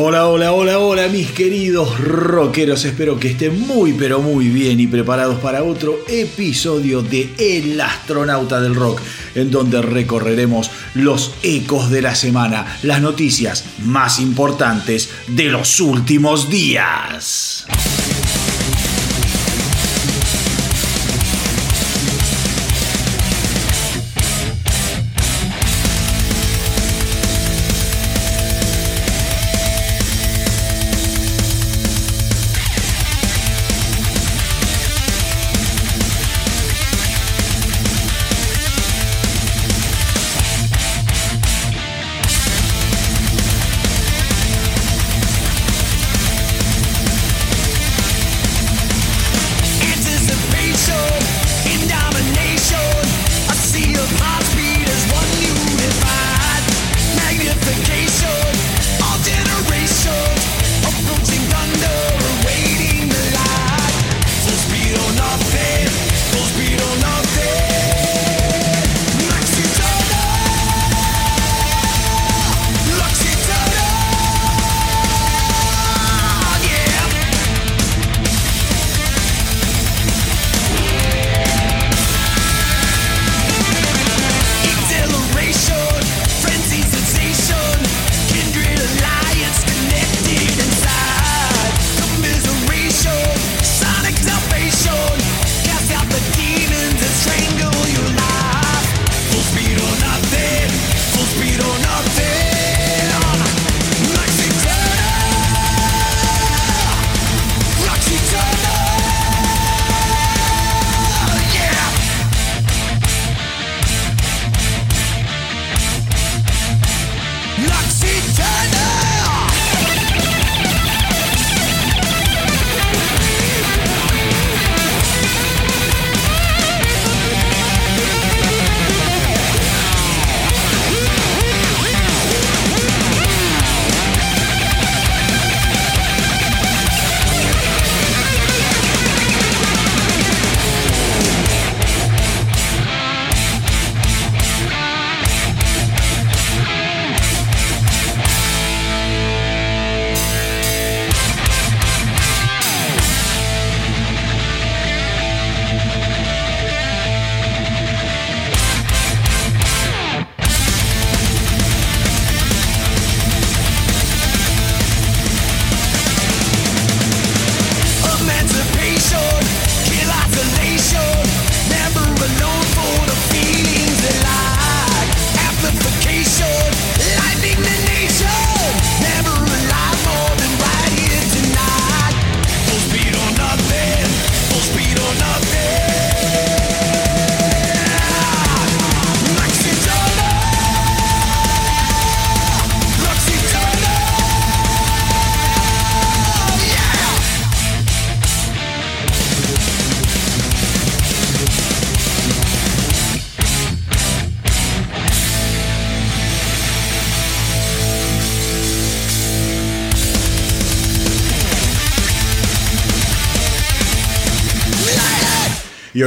Hola, hola, hola, hola mis queridos rockeros, espero que estén muy pero muy bien y preparados para otro episodio de El astronauta del rock, en donde recorreremos los ecos de la semana, las noticias más importantes de los últimos días.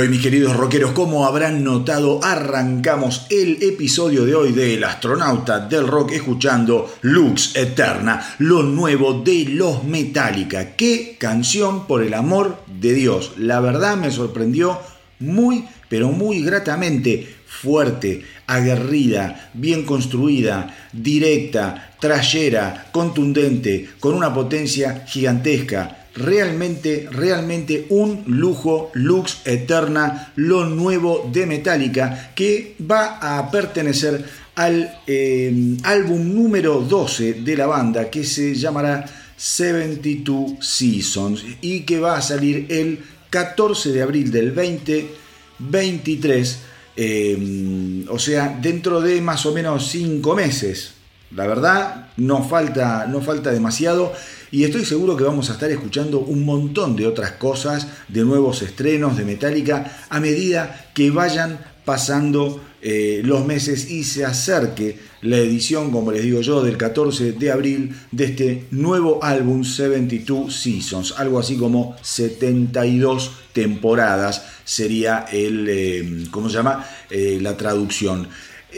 Hoy, mis queridos rockeros, como habrán notado, arrancamos el episodio de hoy de El astronauta del rock escuchando Lux Eterna, lo nuevo de los Metallica. Qué canción por el amor de Dios. La verdad me sorprendió muy, pero muy gratamente. Fuerte, aguerrida, bien construida, directa, trayera, contundente, con una potencia gigantesca realmente, realmente un lujo Lux Eterna, lo nuevo de Metallica, que va a pertenecer al eh, álbum número 12 de la banda, que se llamará 72 Seasons y que va a salir el 14 de abril del 2023, eh, o sea, dentro de más o menos 5 meses. La verdad, no falta, no falta demasiado y estoy seguro que vamos a estar escuchando un montón de otras cosas, de nuevos estrenos de Metallica, a medida que vayan pasando eh, los meses y se acerque la edición, como les digo yo, del 14 de abril de este nuevo álbum 72 Seasons, algo así como 72 temporadas sería el, eh, ¿cómo se llama? Eh, la traducción.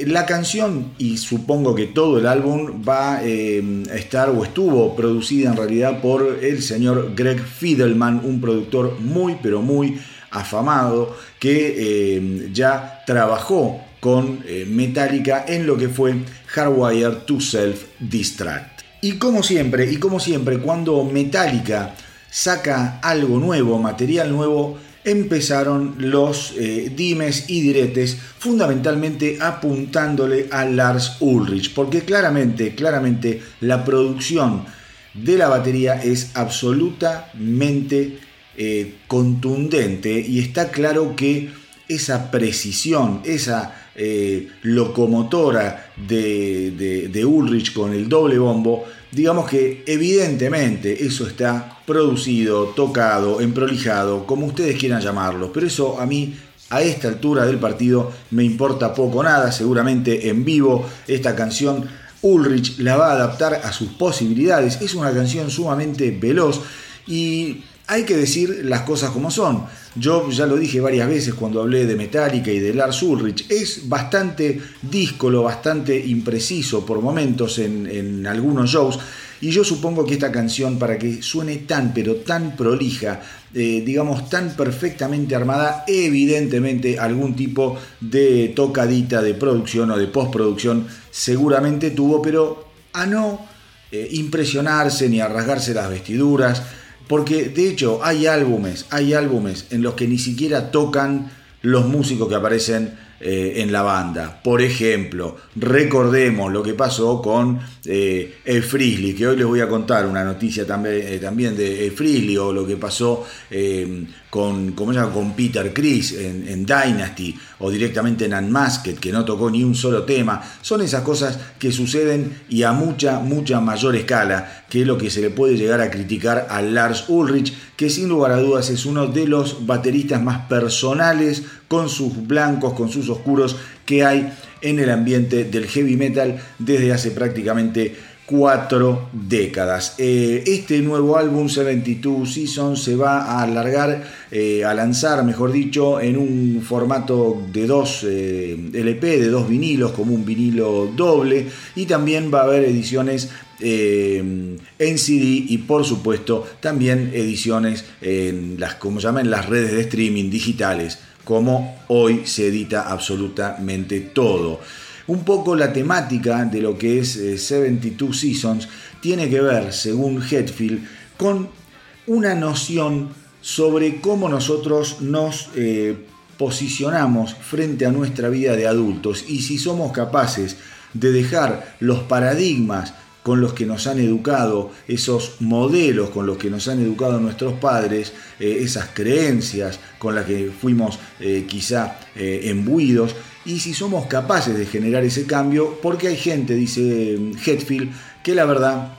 La canción, y supongo que todo el álbum, va eh, a estar o estuvo producida en realidad por el señor Greg Fidelman, un productor muy, pero muy afamado, que eh, ya trabajó con eh, Metallica en lo que fue Hardwire to Self Distract. Y como siempre, y como siempre, cuando Metallica saca algo nuevo, material nuevo, empezaron los eh, dimes y diretes, fundamentalmente apuntándole a Lars Ulrich, porque claramente, claramente la producción de la batería es absolutamente eh, contundente y está claro que esa precisión, esa eh, locomotora de, de Ulrich con el doble bombo, digamos que evidentemente eso está producido, tocado, emprolijado, como ustedes quieran llamarlo, pero eso a mí a esta altura del partido me importa poco nada, seguramente en vivo esta canción Ulrich la va a adaptar a sus posibilidades, es una canción sumamente veloz y hay que decir las cosas como son. Yo ya lo dije varias veces cuando hablé de Metallica y de Lars Ulrich. Es bastante díscolo, bastante impreciso por momentos en, algunos shows. Y yo supongo que esta canción, para que suene tan, pero tan prolija, eh, digamos, tan perfectamente armada, evidentemente algún tipo de tocadita de producción o de postproducción seguramente tuvo, pero a no eh, impresionarse ni a rasgarse las vestiduras porque de hecho hay álbumes, hay álbumes en los que ni siquiera tocan los músicos que aparecen eh, en la banda. Por ejemplo, recordemos lo que pasó con eh, el que hoy les voy a contar una noticia también, eh, también de Frizzly, o lo que pasó con, con Peter Chris en, Dynasty, o directamente en Unmasked, que no tocó ni un solo tema. Son esas cosas que suceden y a mucha, mucha mayor escala que lo que se le puede llegar a criticar a Lars Ulrich, que sin lugar a dudas es uno de los bateristas más personales, con sus blancos, con sus oscuros, que hay en el ambiente del heavy metal desde hace prácticamente cuatro décadas. Eh, este nuevo álbum 72 Seasons se va a alargar, eh, a lanzar, mejor dicho, en un formato de dos eh, LP, de dos vinilos, como un vinilo doble, y también va a haber ediciones en CD y por supuesto también ediciones en las, las redes de streaming digitales, como hoy se edita absolutamente todo. Un poco la temática de lo que es 72 eh, Seasons tiene que ver, según Hetfield, con una noción sobre cómo nosotros nos eh, posicionamos frente a nuestra vida de adultos y si somos capaces de dejar los paradigmas con los que nos han educado, esos modelos con los que nos han educado nuestros padres, eh, esas creencias con las que fuimos quizá embuidos, y si somos capaces de generar ese cambio, porque hay gente, dice Hetfield, que la verdad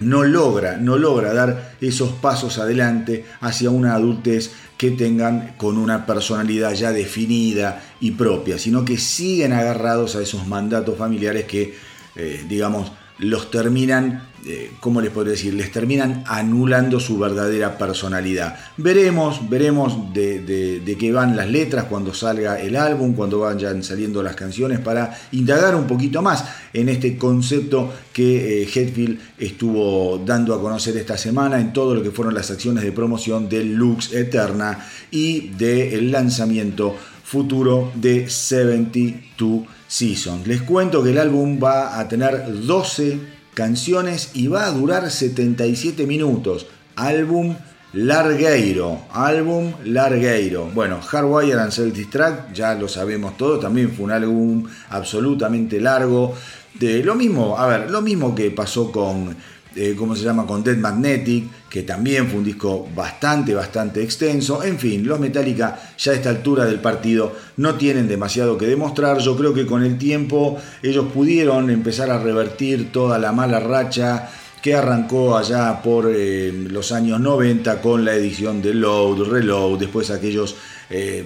no logra, no logra dar esos pasos adelante hacia una adultez que tengan con una personalidad ya definida y propia, sino que siguen agarrados a esos mandatos familiares que, eh, digamos, los terminan, eh, ¿cómo les puedo decir? Les terminan anulando su verdadera personalidad. Veremos, veremos de, qué van las letras cuando salga el álbum, cuando vayan saliendo las canciones, para indagar un poquito más en este concepto que eh, Hetfield estuvo dando a conocer esta semana en todo lo que fueron las acciones de promoción de Lux Eterna y del lanzamiento futuro de 72 Seasons. Les cuento que el álbum va a tener 12 canciones y va a durar 77 minutos. Álbum largueiro, álbum largueiro. Bueno, Hardwire and Celtic Track, ya lo sabemos todo, también fue un álbum absolutamente largo. De lo mismo, a ver, lo mismo que pasó con eh, ¿cómo se llama? Con Dead Magnetic, que también fue un disco bastante, bastante extenso. En fin, los Metallica ya a esta altura del partido no tienen demasiado que demostrar. Yo creo que con el tiempo ellos pudieron empezar a revertir toda la mala racha que arrancó allá por eh, los años 90 con la edición de Load, Reload, después aquellos... Eh,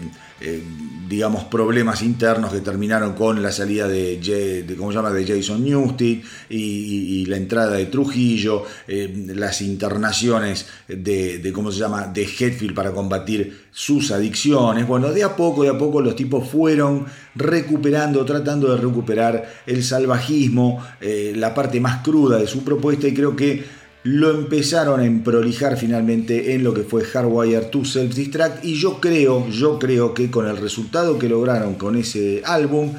digamos, problemas internos que terminaron con la salida de, de ¿cómo se llama? de Jason Newsted y, la entrada de Trujillo, eh, las internaciones de, ¿cómo se llama?, de Hetfield para combatir sus adicciones. Bueno, de a poco, de a poco los tipos fueron recuperando, tratando de recuperar el salvajismo, eh, la parte más cruda de su propuesta y creo que lo empezaron a emprolijar finalmente en lo que fue Hardwire to Self Distract y yo creo, yo creo que con el resultado que lograron con ese álbum,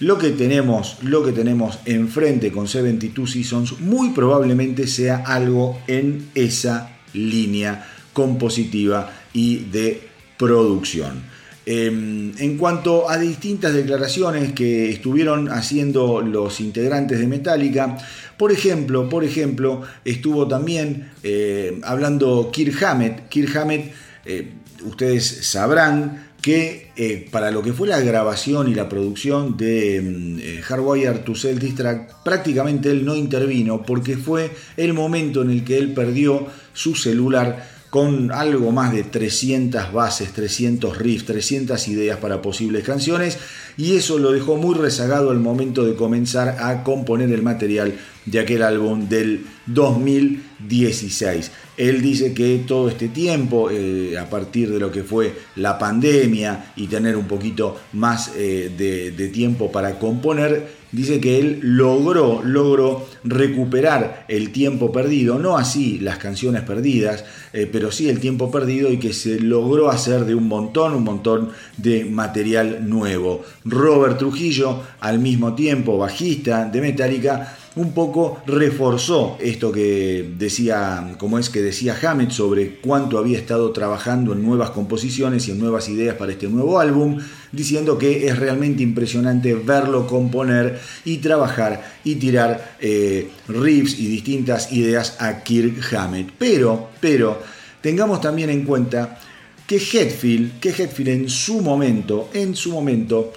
lo que tenemos, lo que tenemos enfrente con 72 Seasons muy probablemente sea algo en esa línea compositiva y de producción. Em, en cuanto a distintas declaraciones que estuvieron haciendo los integrantes de Metallica, por ejemplo, por ejemplo, estuvo también eh, hablando Kirk Hammett. Kirk Hammett, eh, ustedes sabrán que eh, para lo que fue la grabación y la producción de em, Hardwire to Cell Distract, prácticamente él no intervino porque fue el momento en el que él perdió su celular con algo más de 300 bases, 300 riffs, 300 ideas para posibles canciones y eso lo dejó muy rezagado al momento de comenzar a componer el material de aquel álbum del 2016. Él dice que todo este tiempo, eh, a partir de lo que fue la pandemia y tener un poquito más eh, de tiempo para componer, dice que él logró, logró recuperar el tiempo perdido, no así las canciones perdidas, eh, pero sí el tiempo perdido y que se logró hacer de un montón, un montón de material nuevo. Robert Trujillo, al mismo tiempo bajista de Metallica, un poco reforzó esto que decía, como es que decía Hammett sobre cuánto había estado trabajando en nuevas composiciones y en nuevas ideas para este nuevo álbum, diciendo que es realmente impresionante verlo componer y trabajar y tirar eh, riffs y distintas ideas a Kirk Hammett. Pero, pero, tengamos también en cuenta que Hetfield, que Hetfield en su momento, en su momento,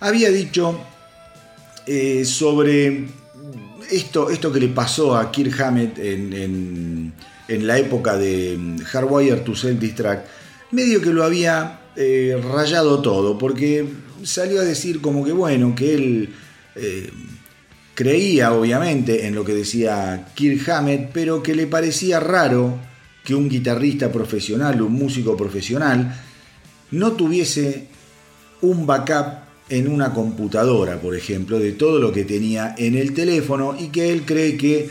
había dicho eh, sobre esto, esto que le pasó a Kirk Hammett en, la época de mm, Hardwire to Self Distract, medio que lo había eh, rayado todo, porque salió a decir como que bueno, que él eh, creía obviamente en lo que decía Kirk Hammett, pero que le parecía raro que un guitarrista profesional, un músico profesional, no tuviese un backup en una computadora, por ejemplo, de todo lo que tenía en el teléfono y que él cree que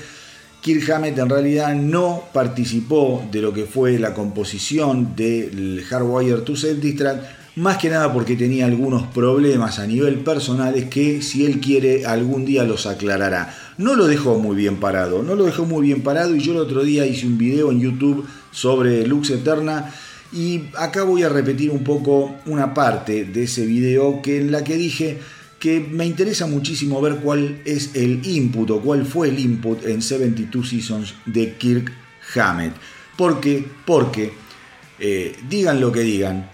Kirk Hammett en realidad no participó de lo que fue la composición del Hardwire to Self Distract, más que nada porque tenía algunos problemas a nivel personales que si él quiere algún día los aclarará. No lo dejó muy bien parado, no lo dejó muy bien parado y yo el otro día hice un video en YouTube sobre Lux Eterna y acá voy a repetir un poco una parte de ese video que en la que dije que me interesa muchísimo ver cuál es el input o cuál fue el input en 72 Seasons de Kirk Hammett. ¿Por qué? Porque, eh, digan lo que digan,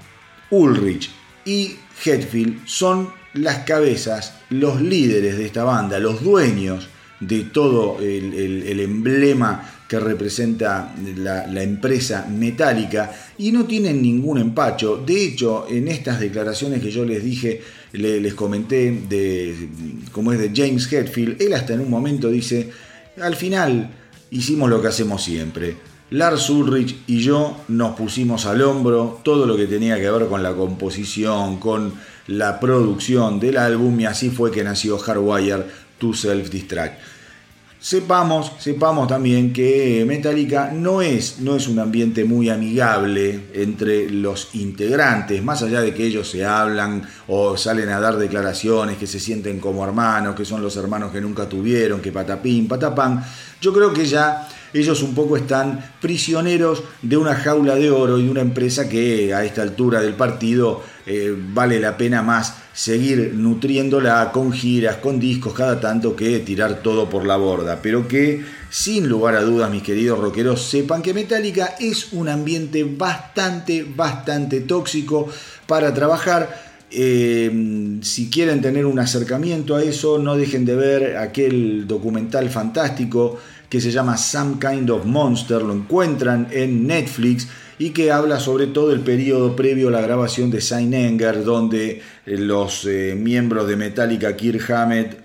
Ulrich y Hetfield son las cabezas, los líderes de esta banda, los dueños de todo el emblema que representa la, empresa metálica y no tienen ningún empacho. De hecho, en estas declaraciones que yo les dije, les comenté de como es de James Hetfield, él hasta en un momento dice, al final hicimos lo que hacemos siempre. Lars Ulrich y yo nos pusimos al hombro todo lo que tenía que ver con la composición, con la producción del álbum y así fue que nació Hardwire to Self Distract. Sepamos, sepamos también que Metallica no es, no es un ambiente muy amigable entre los integrantes, más allá de que ellos se hablan o salen a dar declaraciones, que se sienten como hermanos, que son los hermanos que nunca tuvieron, que patapín, patapán. Yo creo que ya ellos un poco están prisioneros de una jaula de oro y de una empresa que a esta altura del partido eh, vale la pena más seguir nutriéndola con giras, con discos cada tanto que tirar todo por la borda. Pero que sin lugar a dudas, mis queridos rockeros, sepan que Metallica es un ambiente bastante, bastante tóxico para trabajar. Eh, si quieren tener un acercamiento a eso, no dejen de ver aquel documental fantástico que se llama Some Kind of Monster, lo encuentran en Netflix y que habla sobre todo el periodo previo a la grabación de Saint Anger, donde eh, los eh, miembros de Metallica, Kirk Hammett,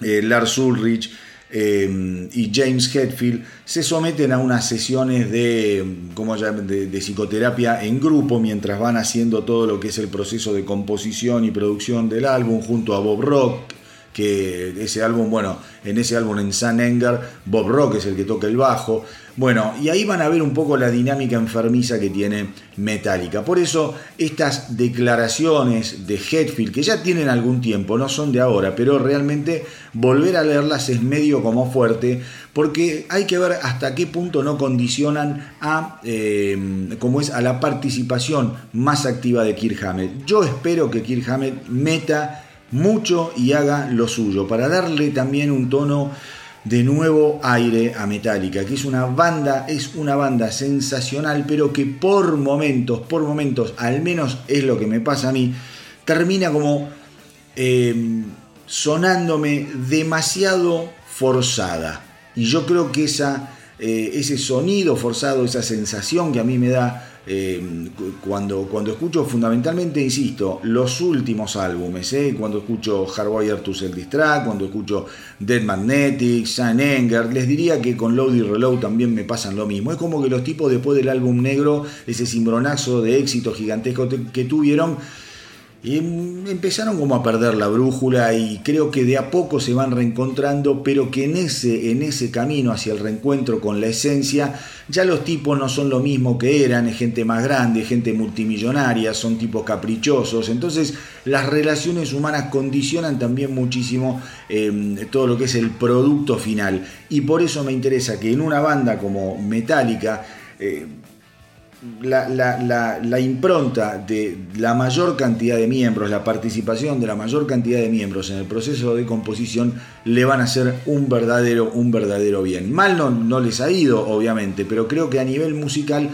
eh, Lars Ulrich, y James Hetfield se someten a unas sesiones de, ¿cómo de, de, psicoterapia en grupo mientras van haciendo todo lo que es el proceso de composición y producción del álbum junto a Bob Rock, que ese álbum, bueno, en ese álbum en San Enger, Bob Rock es el que toca el bajo. Bueno, y ahí van a ver un poco la dinámica enfermiza que tiene Metallica. Por eso estas declaraciones de Hetfield, que ya tienen algún tiempo, no son de ahora, pero realmente volver a leerlas es medio como fuerte, porque hay que ver hasta qué punto no condicionan a, eh, como es, a la participación más activa de Kirk. Yo espero que Kirk Hammett meta mucho y haga lo suyo, para darle también un tono de nuevo aire a Metallica, que es una banda, es una banda sensacional, pero que por momentos, por momentos, al menos es lo que me pasa a mí, termina como em, sonándome demasiado forzada. Y yo creo que esa, eh, ese sonido forzado, esa sensación que a mí me da eh, cuando, cuando escucho fundamentalmente, insisto, los últimos álbumes, eh, cuando escucho Hardwire to Self Distract, cuando escucho Dead Magnetic, Sun Anger, les diría que con Load y Reload también me pasan lo mismo. Es como que los tipos después del álbum negro, ese cimbronazo de éxito gigantesco que tuvieron, y empezaron como a perder la brújula y creo que de a poco se van reencontrando, pero que en ese, en ese camino hacia el reencuentro con la esencia, ya los tipos no son lo mismo que eran, es gente más grande, gente multimillonaria, son tipos caprichosos, entonces las relaciones humanas condicionan también muchísimo em, todo lo que es el producto final. Y por eso me interesa que en una banda como Metallica, eh, la, impronta de la mayor cantidad de miembros, la participación de la mayor cantidad de miembros en el proceso de composición le van a hacer un verdadero, un verdadero bien. Mal no, no les ha ido, obviamente, pero creo que a nivel musical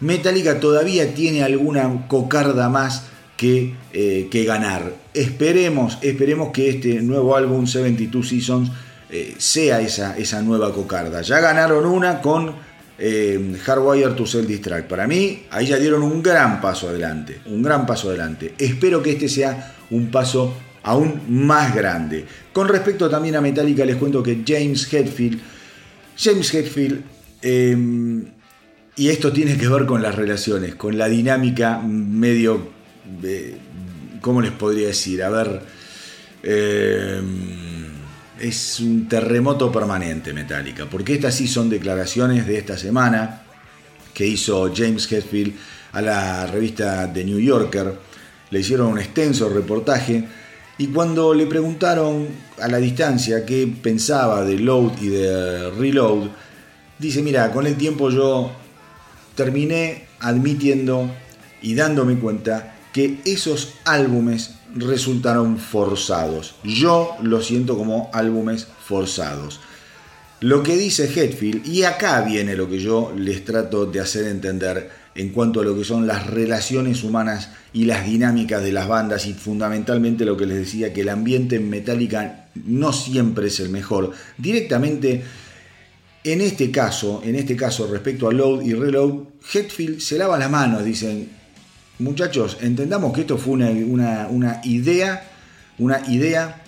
Metallica todavía tiene alguna cocarda más que, eh, que ganar. Esperemos, esperemos que este nuevo álbum 72 Seasons eh, sea esa, esa nueva cocarda. Ya ganaron una con eh, Hardwire to Cell Distract. Para mí, ahí ya dieron un gran paso adelante, un gran paso adelante. Espero que este sea un paso aún más grande. Con respecto también a Metallica, les cuento que James Hetfield, James Hetfield, em, y esto tiene que ver con las relaciones, con la dinámica medio, eh, ¿cómo les podría decir? A ver, eh, es un terremoto permanente Metallica, porque estas sí son declaraciones de esta semana que hizo James Hetfield a la revista The New Yorker. Le hicieron un extenso reportaje y cuando le preguntaron a la distancia qué pensaba de Load y de Reload, dice, mira, con el tiempo yo terminé admitiendo y dándome cuenta que esos álbumes resultaron forzados. Yo lo siento como álbumes forzados. Lo que dice Hetfield, y acá viene lo que yo les trato de hacer entender en cuanto a lo que son las relaciones humanas y las dinámicas de las bandas y fundamentalmente lo que les decía que el ambiente en Metallica no siempre es el mejor. Directamente en este caso, en este caso respecto a Load y Reload, Hetfield se lava las manos, dicen, muchachos, entendamos que esto fue una, idea, una idea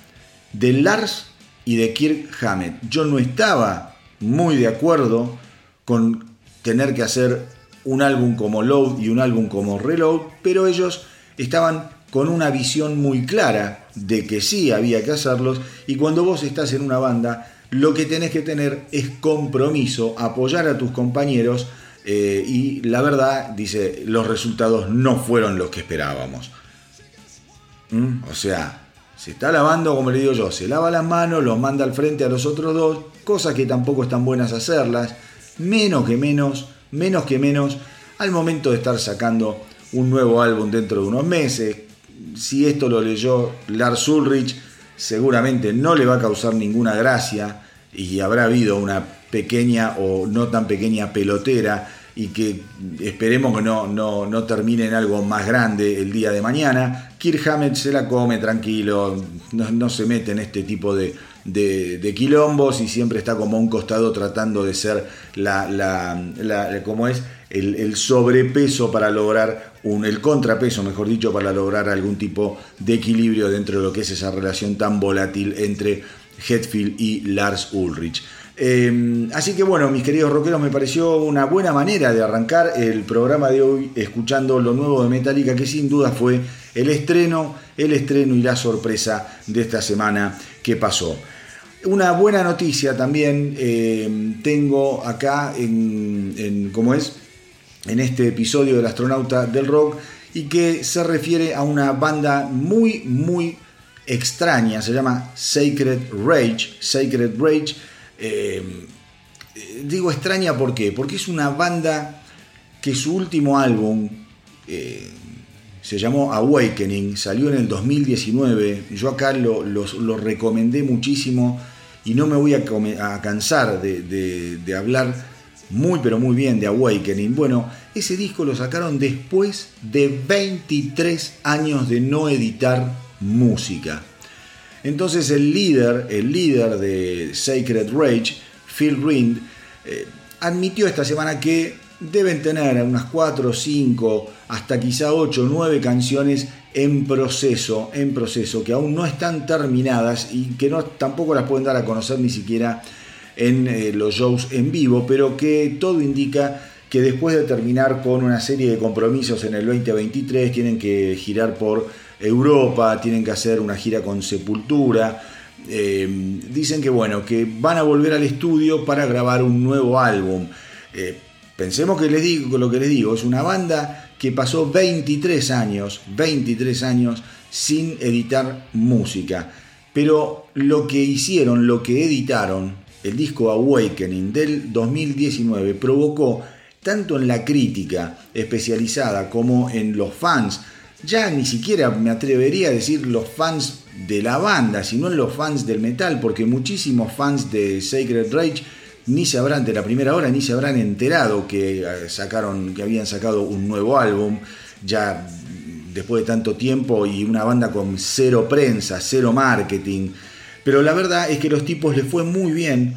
de Lars y de Kirk Hammett. Yo no estaba muy de acuerdo con tener que hacer un álbum como Load y un álbum como Reload, pero ellos estaban con una visión muy clara de que sí había que hacerlos y cuando vos estás en una banda, lo que tenés que tener es compromiso, apoyar a tus compañeros, eh, y la verdad, dice, los resultados no fueron los que esperábamos. ¿Mm? O sea, se está lavando, como le digo yo, se lava las manos, los manda al frente a los otros dos, cosas que tampoco están buenas hacerlas, menos que menos, menos que menos, al momento de estar sacando un nuevo álbum dentro de unos meses. Si esto lo leyó Lars Ulrich, seguramente no le va a causar ninguna gracia y habrá habido una pequeña o no tan pequeña pelotera y que esperemos que no, no, termine en algo más grande el día de mañana. Kirk Hammett se la come tranquilo, no, se mete en este tipo de, de, quilombos y siempre está como a un costado tratando de ser la, la, como es el, sobrepeso para lograr un, el contrapeso, mejor dicho, para lograr algún tipo de equilibrio dentro de lo que es esa relación tan volátil entre Hetfield y Lars Ulrich. Em, así que bueno, mis queridos rockeros, me pareció una buena manera de arrancar el programa de hoy escuchando lo nuevo de Metallica, que sin duda fue el estreno, el estreno y la sorpresa de esta semana que pasó. Una buena noticia también em, tengo acá en, en, ¿cómo es? En este episodio del astronauta del rock y que se refiere a una banda muy, muy extraña, se llama Sacred Rage, Sacred Rage eh, digo extraña ¿por qué? Porque es una banda que su último álbum eh, se llamó Awakening, salió en el 2019. Yo acá lo, recomendé muchísimo y no me voy a, cansar de, de, hablar muy pero muy bien de Awakening. Bueno, ese disco lo sacaron después de 23 años de no editar música. Entonces el líder, el líder de Sacred Rage, Phil Rind, eh, admitió esta semana que deben tener unas 4, 5, hasta quizá 8, 9 canciones en proceso, en proceso, que aún no están terminadas y que no, tampoco las pueden dar a conocer ni siquiera en eh, los shows en vivo, pero que todo indica que después de terminar con una serie de compromisos en el 2023 tienen que girar por Europa, tienen que hacer una gira con Sepultura. Eh, dicen que bueno, que van a volver al estudio para grabar un nuevo álbum. Eh, pensemos que les digo lo que les digo, es una banda que pasó 23 años, 23 años sin editar música. Pero lo que hicieron, lo que editaron, el disco Awakening del 2019 provocó tanto en la crítica especializada como en los fans ya ni siquiera me atrevería a decir los fans de la banda, sino los fans del metal, porque muchísimos fans de Sacred Rage ni se habrán de la primera hora ni se habrán enterado que eh, sacaron que habían sacado un nuevo álbum ya después de tanto tiempo y una banda con cero prensa, cero marketing. Pero la verdad es que los tipos les fue muy bien,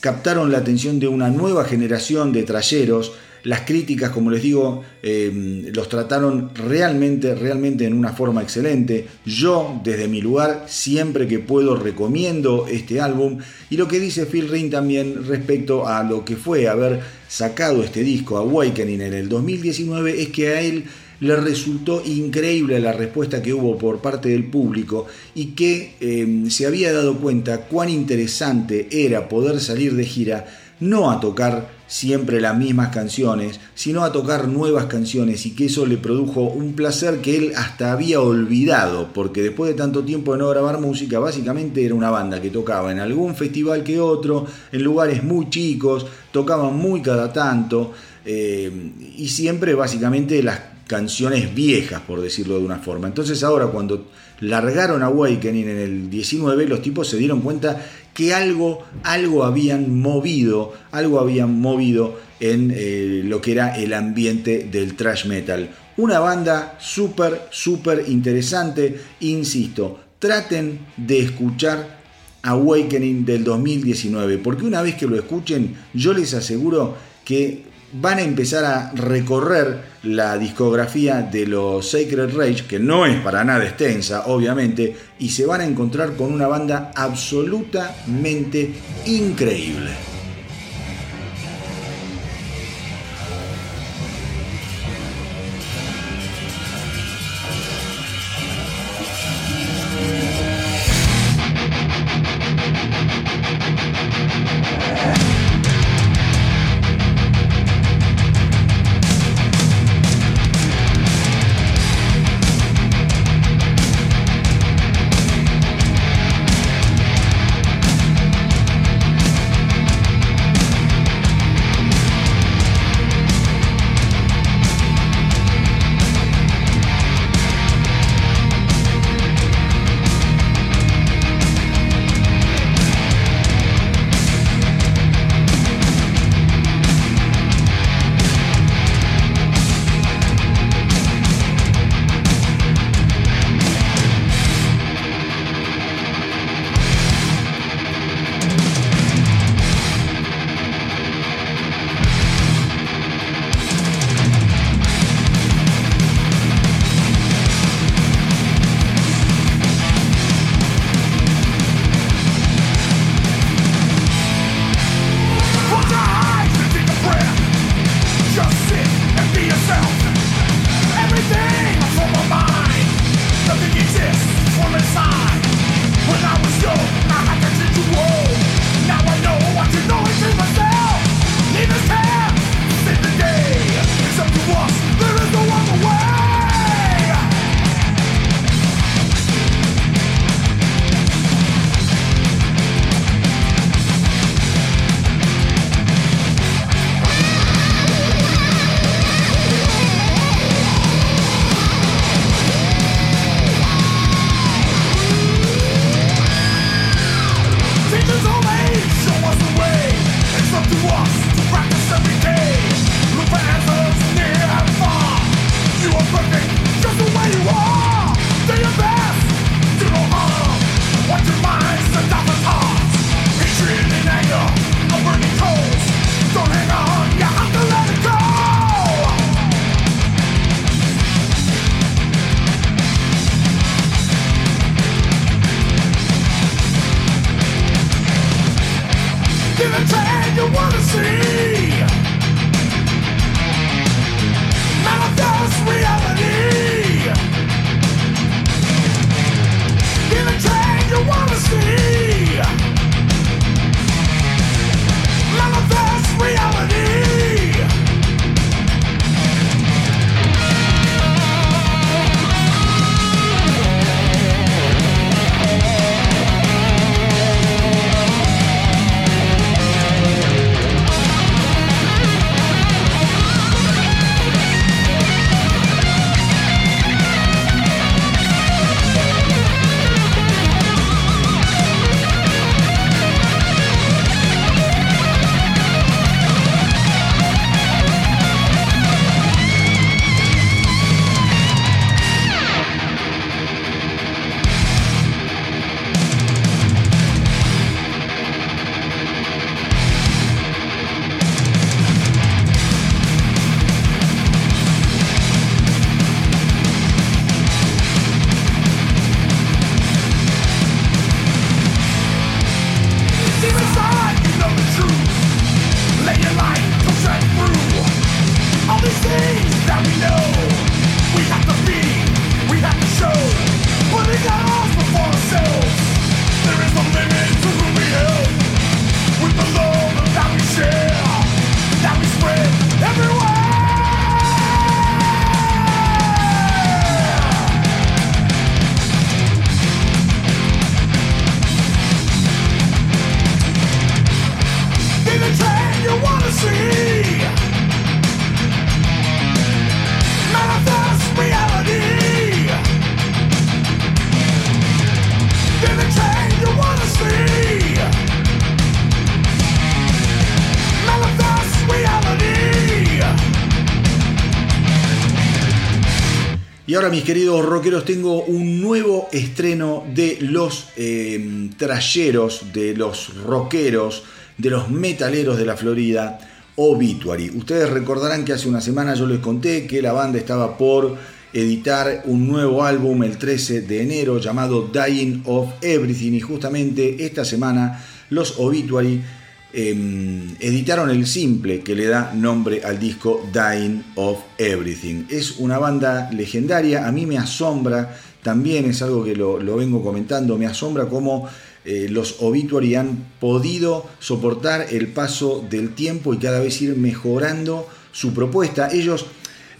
captaron la atención de una nueva generación de trayeros las críticas, como les digo, eh, los trataron realmente, realmente en una forma excelente. Yo, desde mi lugar, siempre que puedo recomiendo este álbum. Y lo que dice Phil Ring también respecto a lo que fue haber sacado este disco, Awakening, en el 2019, es que a él le resultó increíble la respuesta que hubo por parte del público y que eh, se había dado cuenta cuán interesante era poder salir de gira no a tocar siempre las mismas canciones, sino a tocar nuevas canciones y que eso le produjo un placer que él hasta había olvidado, porque después de tanto tiempo de no grabar música, básicamente era una banda que tocaba en algún festival que otro, en lugares muy chicos, tocaban muy cada tanto, eh, y siempre básicamente las canciones viejas, por decirlo de una forma. Entonces ahora cuando largaron Awakening en el 19, los tipos se dieron cuenta que algo, algo habían movido, algo habían movido en eh, lo que era el ambiente del thrash metal. Una banda súper, súper interesante, insisto, traten de escuchar Awakening del 2019, porque una vez que lo escuchen, yo les aseguro que van a empezar a recorrer la discografía de los Sacred Rage, que no es para nada extensa, obviamente, y se van a encontrar con una banda absolutamente increíble. Y ahora mis queridos rockeros tengo un nuevo estreno de los eh, trayeros, de los rockeros, de los metaleros de la Florida, Obituary. Ustedes recordarán que hace una semana yo les conté que la banda estaba por editar un nuevo álbum el 13 de enero llamado Dying of Everything y justamente esta semana los Obituary Em, editaron el simple que le da nombre al disco Dying of Everything. Es una banda legendaria, a mí me asombra, también es algo que lo, vengo comentando, me asombra cómo eh, los Obituary han podido soportar el paso del tiempo y cada vez ir mejorando su propuesta. Ellos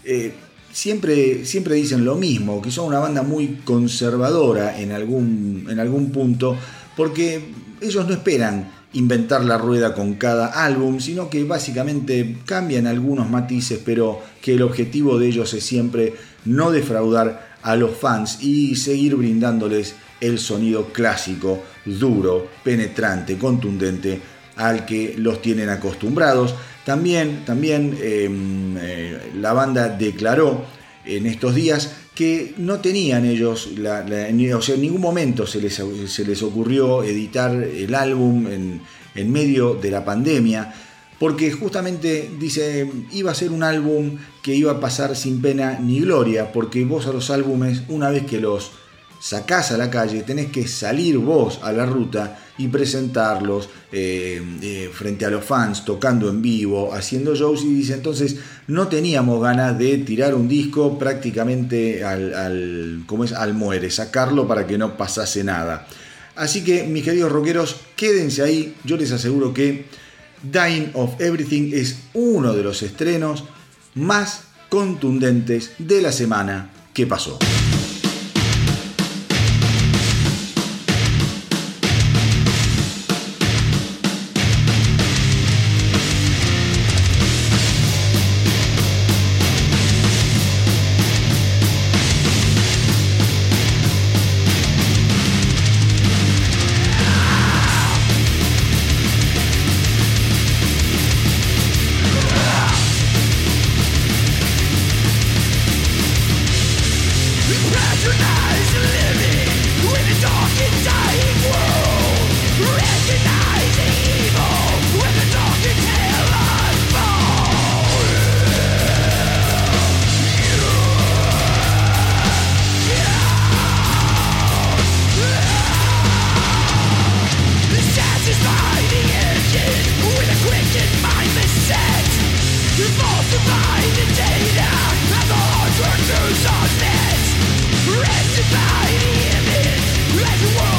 eh, siempre, siempre dicen lo mismo, que son una banda muy conservadora en algún, en algún punto, porque ellos no esperan inventar la rueda con cada álbum, sino que básicamente cambian algunos matices, pero que el objetivo de ellos es siempre no defraudar a los fans y seguir brindándoles el sonido clásico, duro, penetrante, contundente al que los tienen acostumbrados. También, también em, eh, la banda declaró en estos días que no tenían ellos, o sea, en ningún momento se les, se les ocurrió editar el álbum en, en, medio de la pandemia, porque justamente dice, iba a ser un álbum que iba a pasar sin pena ni gloria, porque vos a los álbumes, una vez que los sacás a la calle, tenés que salir vos a la ruta y presentarlos eh, eh, frente a los fans, tocando en vivo, haciendo shows y dice entonces no teníamos ganas de tirar un disco prácticamente al, al, es? al muere, sacarlo para que no pasase nada. Así que mis queridos rockeros, quédense ahí, yo les aseguro que Dying of Everything es uno de los estrenos más contundentes de la semana que pasó. you are.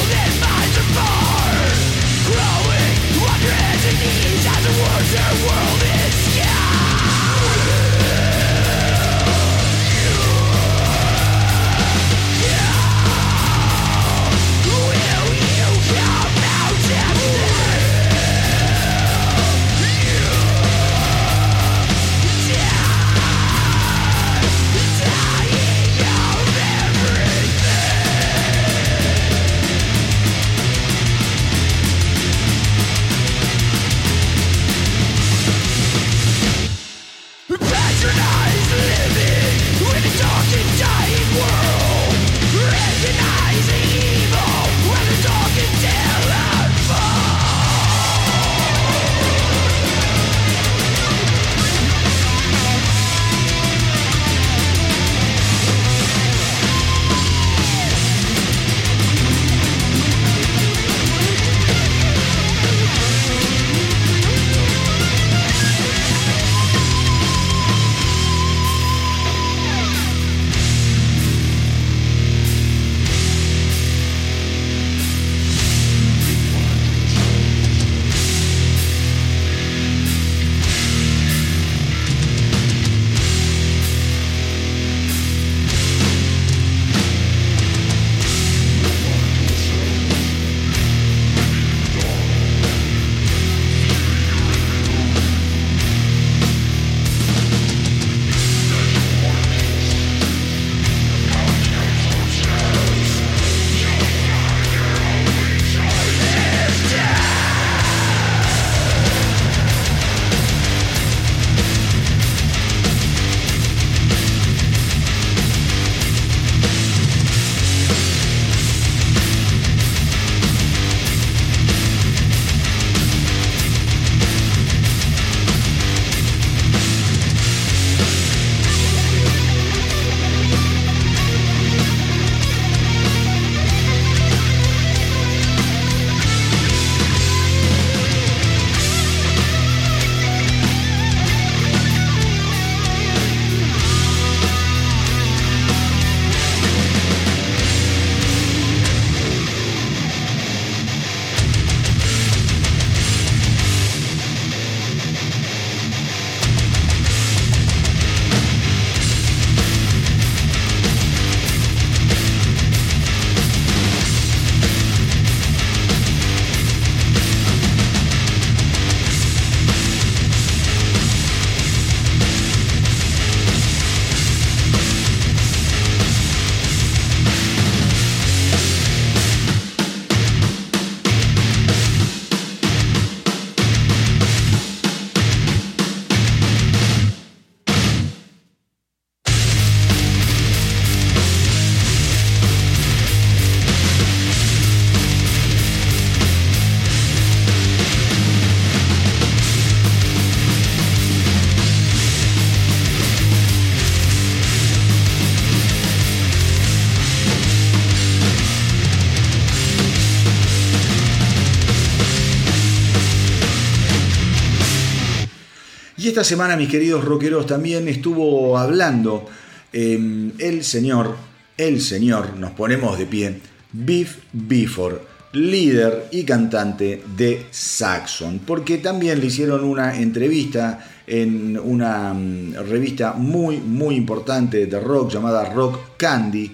Esta semana, mis queridos rockeros, también estuvo hablando em, el señor, el señor, nos ponemos de pie, Biff Bifford, líder y cantante de Saxon, porque también le hicieron una entrevista en una mm, revista muy, muy importante de rock llamada Rock Candy,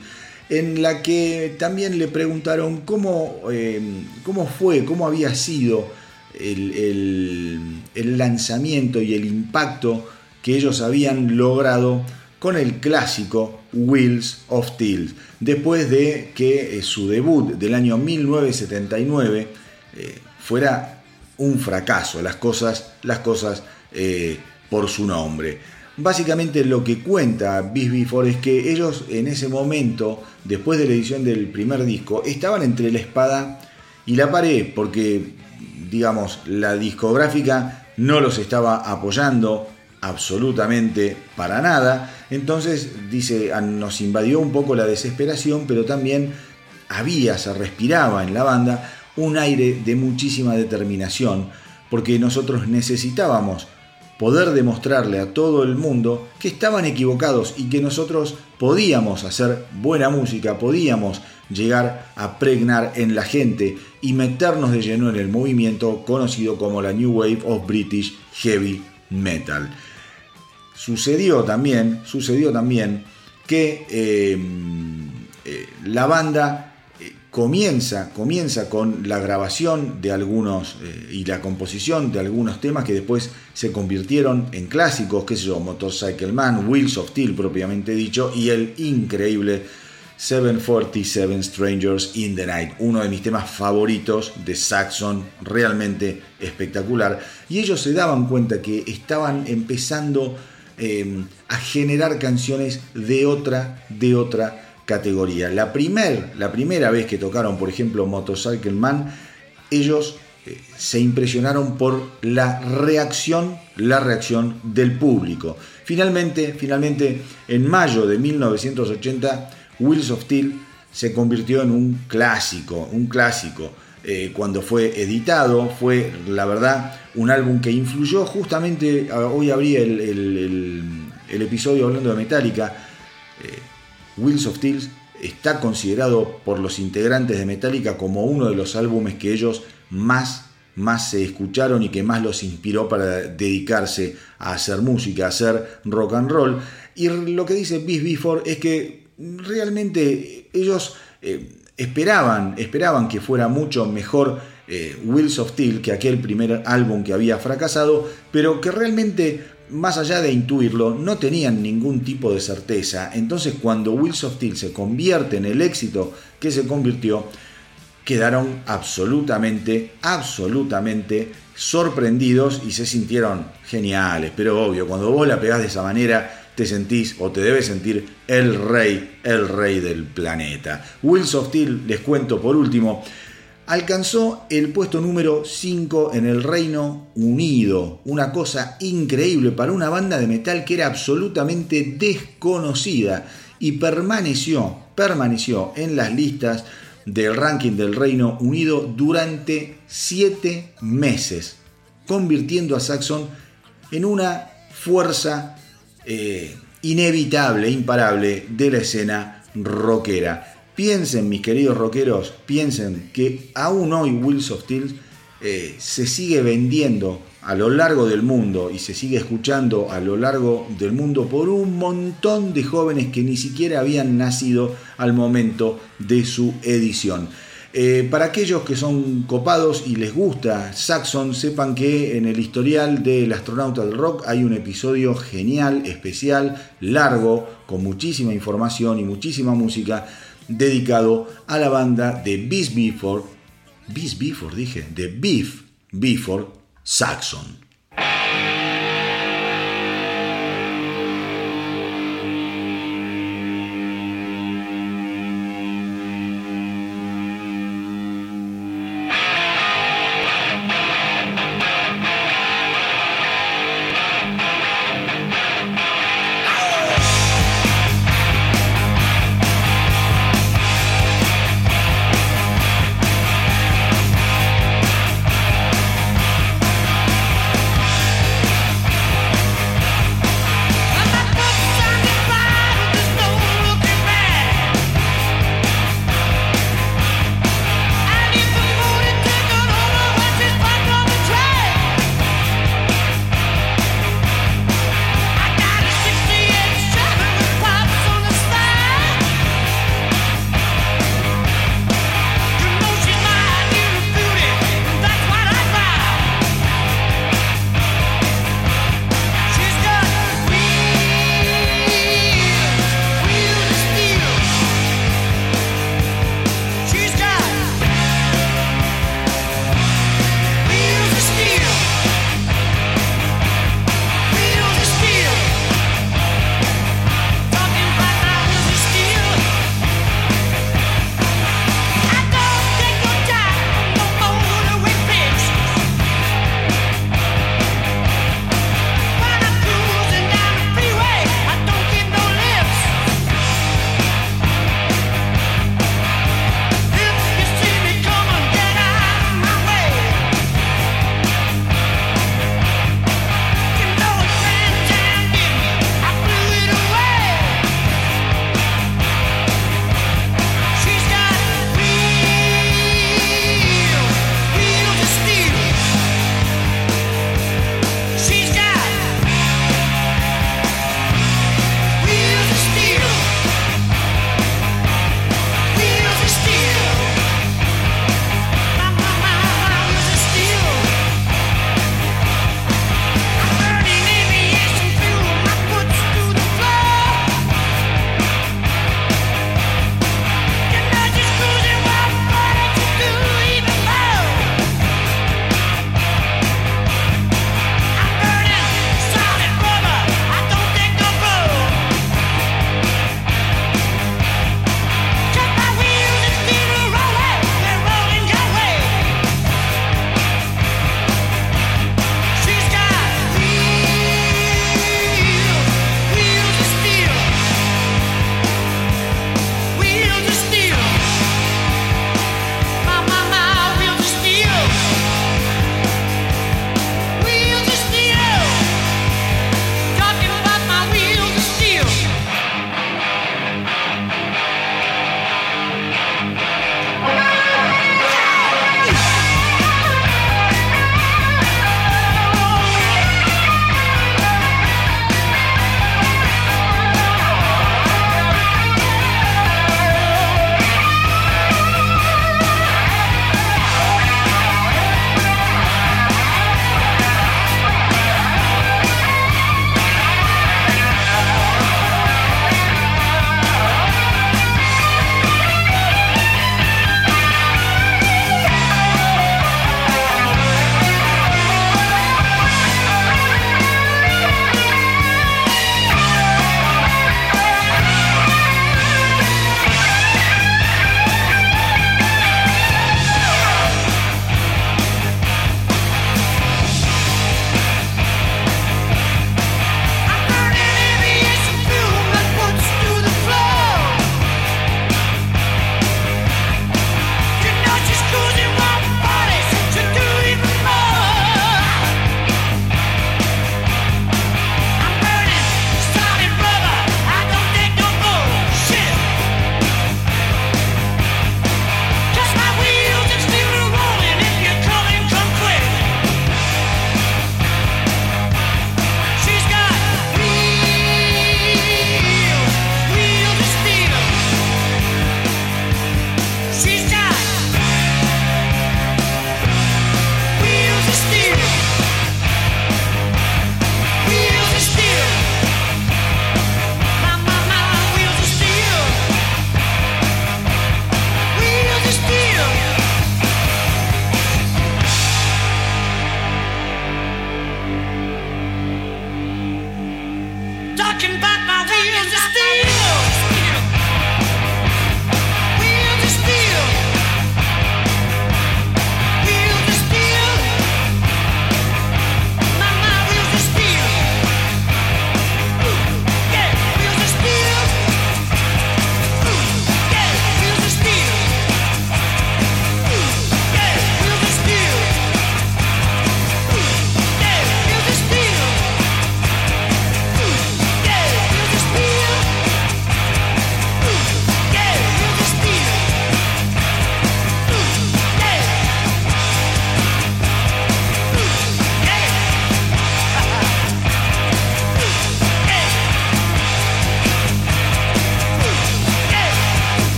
en la que también le preguntaron cómo, em, cómo fue, cómo había sido el, lanzamiento y el impacto que ellos habían logrado con el clásico Wheels of Steel, después de que eh, su debut del año 1979 eh, fuera un fracaso, las cosas, las cosas eh, por su nombre. Básicamente lo que cuenta Bis Before es que ellos en ese momento, después de la edición del primer disco, estaban entre la espada y la pared, porque digamos, la discográfica no los estaba apoyando absolutamente para nada. Entonces, dice, nos invadió un poco la desesperación, pero también había, se respiraba en la banda un aire de muchísima determinación, porque nosotros necesitábamos poder demostrarle a todo el mundo que estaban equivocados y que nosotros podíamos hacer buena música, podíamos llegar a pregnar en la gente y meternos de lleno en el movimiento conocido como la New Wave of British Heavy Metal. Sucedió también, sucedió también que eh, eh, la banda eh, comienza, comienza con la grabación de algunos y la composición de algunos temas que después se convirtieron en clásicos, qué sé yo, Motorcycle Man, Wheels of Steel propiamente dicho, y el increíble 747 Strangers in the Night, uno de mis temas favoritos de Saxon, realmente espectacular. Y ellos se daban cuenta que estaban empezando em, a generar canciones de otra, de otra categoría. La, la primera vez que tocaron, por ejemplo, Motorcycle Man, ellos eh, se impresionaron por la reacción, la reacción del público. Finalmente, finalmente, en mayo de 1980, Wheels of Steel se convirtió en un clásico, un clásico. Eh, cuando fue editado, fue la verdad un álbum que influyó justamente, hoy abrí el, episodio hablando de Metallica, eh, Wheels of Steel está considerado por los integrantes de Metallica como uno de los álbumes que ellos más más se escucharon y que más los inspiró para dedicarse a hacer música, a hacer rock and roll. Y lo que dice Bis Before es que realmente ellos eh, esperaban, esperaban que fuera mucho mejor eh, Wheels of Steel que aquel primer álbum que había fracasado, pero que realmente, más allá de intuirlo, no tenían ningún tipo de certeza. Entonces cuando Wheels of Steel se convierte en el éxito que se convirtió, quedaron absolutamente, absolutamente sorprendidos y se sintieron geniales. Pero obvio, cuando vos la pegás de esa manera, te sentís o te debes sentir el rey, el rey del planeta. Wheels of Steel, les cuento por último, alcanzó el puesto número 5 en el Reino Unido. Una cosa increíble para una banda de metal que era absolutamente desconocida y permaneció, permaneció en las listas del ranking del Reino Unido durante 7 meses, convirtiendo a Saxon en una fuerza eh, inevitable, imparable de la escena rockera. Piensen, mis queridos rockeros, piensen que aún hoy Wheels of eh, se sigue vendiendo a lo largo del mundo y se sigue escuchando a lo largo del mundo por un montón de jóvenes que ni siquiera habían nacido al momento de su edición. Eh, para aquellos que son copados y les gusta Saxon, sepan que en el historial del astronauta del rock hay un episodio genial, especial, largo, con muchísima información y muchísima música, dedicado a la banda de Beast Before, Beast Before dije, de Beef Before Saxon.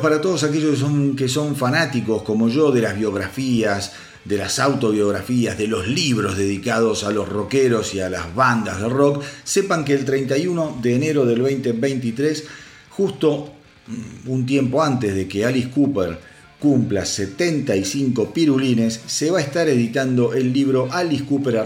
Para todos aquellos que son, que son fanáticos como yo de las biografías, de las autobiografías, de los libros dedicados a los rockeros y a las bandas de rock, sepan que el 31 de enero del 2023, justo mm, un tiempo antes de que Alice Cooper cumpla 75 pirulines, se va a estar editando el libro Alice Cooper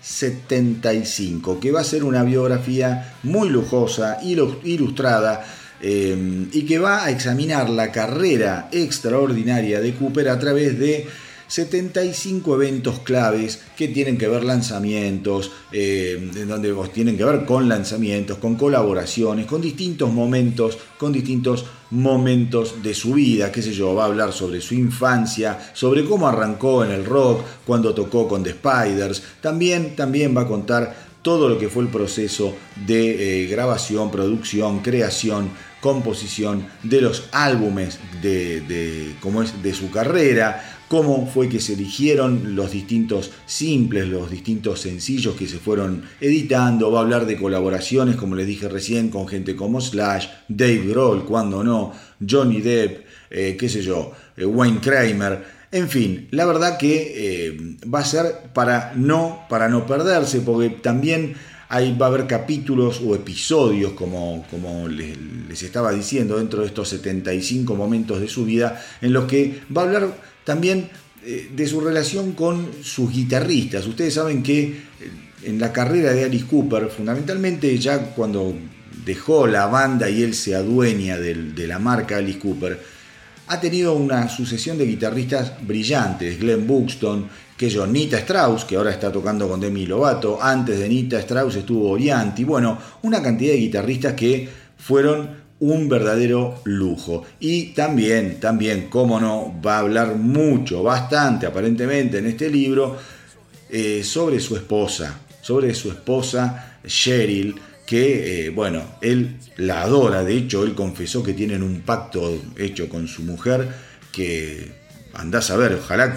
75, que va a ser una biografía muy lujosa, ilustrada, y que va a examinar la carrera extraordinaria de Cooper a través de 75 eventos claves que tienen que ver lanzamientos, eh, donde tienen que ver con lanzamientos, con colaboraciones, con distintos momentos, con distintos momentos de su vida, qué sé yo, va a hablar sobre su infancia, sobre cómo arrancó en el rock, cuando tocó con The Spiders, también, también va a contar todo lo que fue el proceso de eh, grabación, producción, creación, composición de los álbumes de, de, es, de su carrera, cómo fue que se eligieron los distintos simples, los distintos sencillos que se fueron editando, va a hablar de colaboraciones, como les dije recién, con gente como Slash, Dave Grohl, cuando no, Johnny Depp, eh, qué sé yo, eh, Wayne Kramer, en fin, la verdad que eh, va a ser para no, para no perderse, porque también Ahí va a haber capítulos o episodios, como, les, les, estaba diciendo, dentro de estos 75 momentos de su vida, en los que va a hablar también eh, de su relación con sus guitarristas. Ustedes saben que eh, en la carrera de Alice Cooper, fundamentalmente ya cuando dejó la banda y él se adueña de, la marca Alice Cooper, ha tenido una sucesión de guitarristas brillantes, Glenn Buxton, que Nita Strauss, que ahora está tocando con Demi Lovato, antes de Nita Strauss estuvo Orianti, bueno, una cantidad de guitarristas que fueron un verdadero lujo. Y también, también, cómo no, va a hablar mucho, bastante aparentemente en este libro, eh, sobre su esposa, sobre su esposa Cheryl, que, eh, bueno, él la adora, de hecho, él confesó que tienen un pacto hecho con su mujer que andás a ver, ojalá,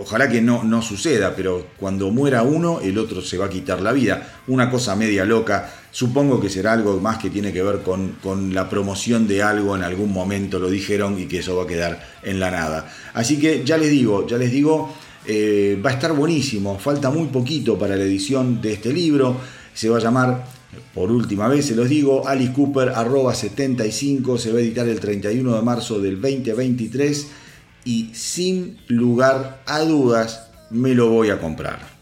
ojalá que no, no suceda, pero cuando muera uno, el otro se va a quitar la vida. Una cosa media loca, supongo que será algo más que tiene que ver con, con la promoción de algo, en algún momento lo dijeron y que eso va a quedar en la nada. Así que ya les digo, ya les digo, eh, va a estar buenísimo, falta muy poquito para la edición de este libro, se va a llamar por última vez se los digo, Alice Cooper arroba 75, se va a editar el 31 de marzo del 2023 y sin lugar a dudas me lo voy a comprar.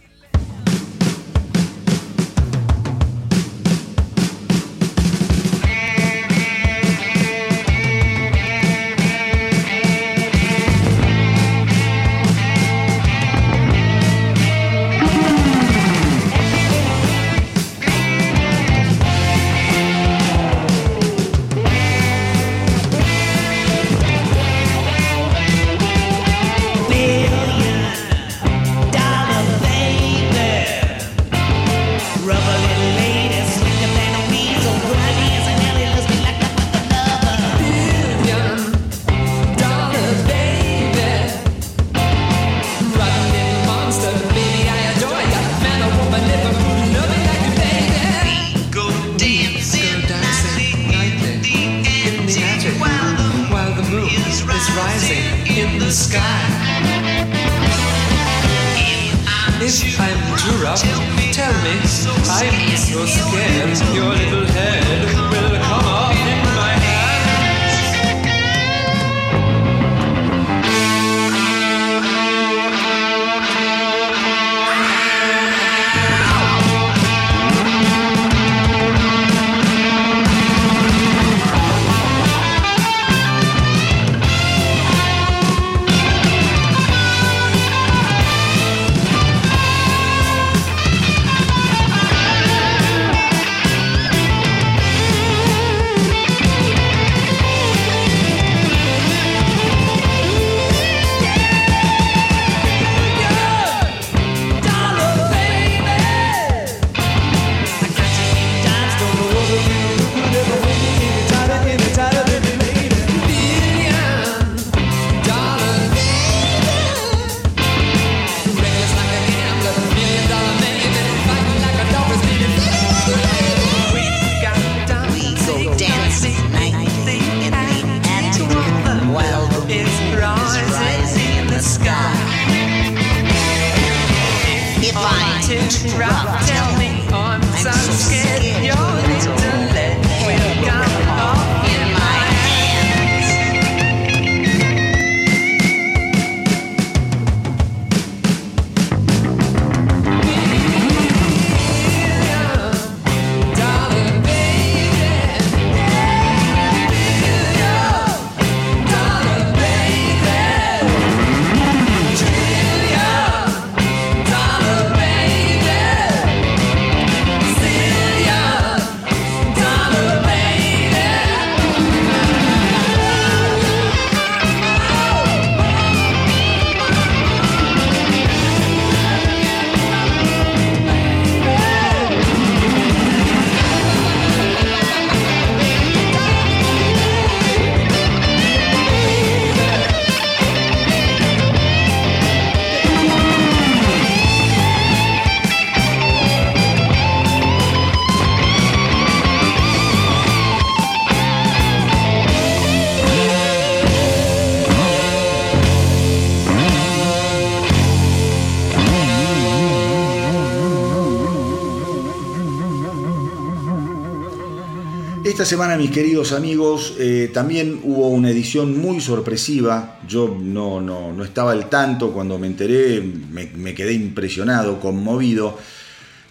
Semana, mis queridos amigos, eh, también hubo una edición muy sorpresiva. Yo no, no, estaba al tanto cuando me enteré, me, quedé impresionado, conmovido,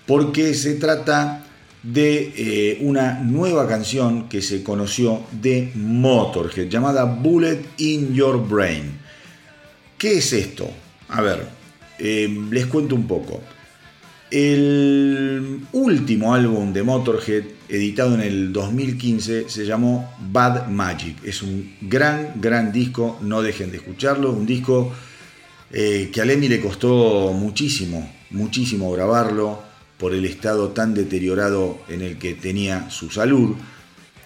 porque se trata de eh, una nueva canción que se conoció de Motorhead, llamada Bullet in Your Brain. ¿Qué es esto? A ver, eh, les cuento un poco. El último álbum de Motorhead, editado en el 2015, se llamó Bad Magic. Es un gran, gran disco, no dejen de escucharlo. Un disco eh, que a Lemmy le costó muchísimo, muchísimo grabarlo por el estado tan deteriorado en el que tenía su salud.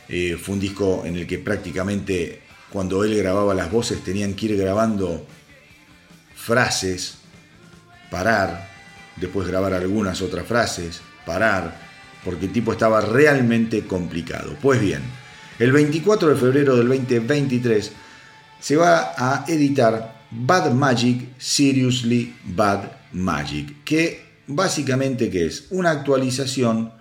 Eh, fue un disco en el que prácticamente cuando él grababa las voces tenían que ir grabando frases, parar, después grabar algunas otras frases, parar, porque el tipo estaba realmente complicado. Pues bien, el 24 de febrero del 2023 se va a editar Bad Magic, Seriously Bad Magic, que básicamente ¿qué es una actualización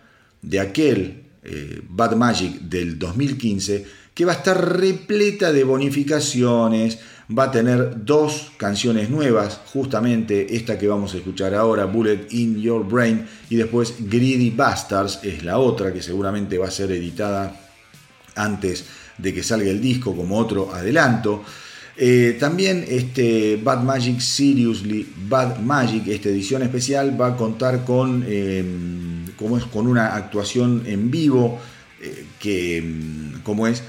de aquel eh, Bad Magic del 2015 que va a estar repleta de bonificaciones, va a tener dos canciones nuevas, justamente esta que vamos a escuchar ahora, Bullet in Your Brain, y después Greedy Bastards es la otra que seguramente va a ser editada antes de que salga el disco como otro adelanto. Eh, también este Bad Magic Seriously Bad Magic, esta edición especial, va a contar con, em, es, con una actuación en vivo eh, que, em, como es,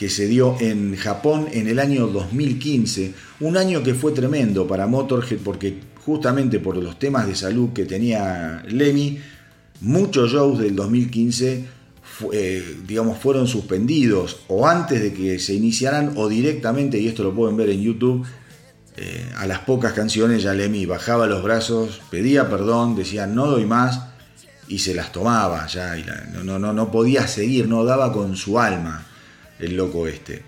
que se dio en Japón en el año 2015, un año que fue tremendo para Motorhead porque justamente por los temas de salud que tenía Lemmy, muchos shows del 2015 eh, digamos, fueron suspendidos o antes de que se iniciaran o directamente, y esto lo pueden ver en YouTube, eh, a las pocas canciones ya Lemmy bajaba los brazos, pedía perdón, decía no doy más y se las tomaba ya, y no, no, no podía seguir, no daba con su alma el loco este.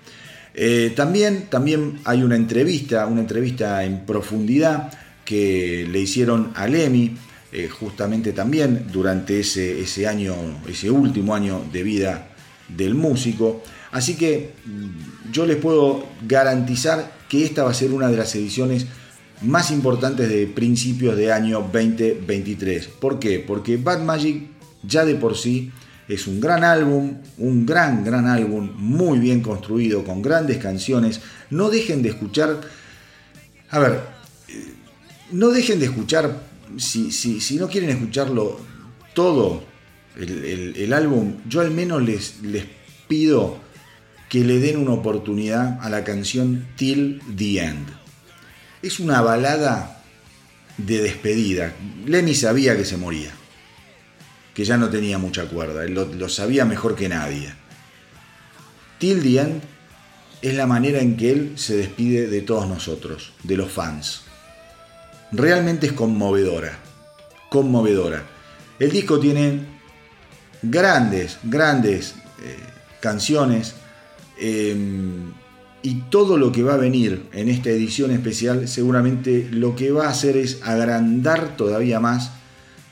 Eh, también, también hay una entrevista, una entrevista en profundidad que le hicieron a Lemmy, eh, justamente también durante ese, ese año, ese último año de vida del músico. Así que mm, yo les puedo garantizar que esta va a ser una de las ediciones más importantes de principios de año 2023. ¿Por qué? Porque Bad Magic ya de por sí es un gran álbum, un gran, gran álbum, muy bien construido, con grandes canciones. No dejen de escuchar, a ver, eh, no dejen de escuchar, si, si, no quieren escucharlo todo, el, álbum, yo al menos les, les pido que le den una oportunidad a la canción Till the End. Es una balada de despedida. Lemmy sabía que se moría que ya no tenía mucha cuerda, él lo, sabía mejor que nadie. Till es la manera en que él se despide de todos nosotros, de los fans. Realmente es conmovedora, conmovedora. El disco tiene grandes, grandes eh, canciones em, y todo lo que va a venir en esta edición especial seguramente lo que va a hacer es agrandar todavía más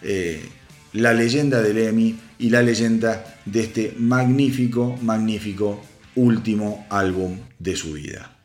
eh, la leyenda de Lemmy y la leyenda de este magnífico, magnífico último álbum de su vida.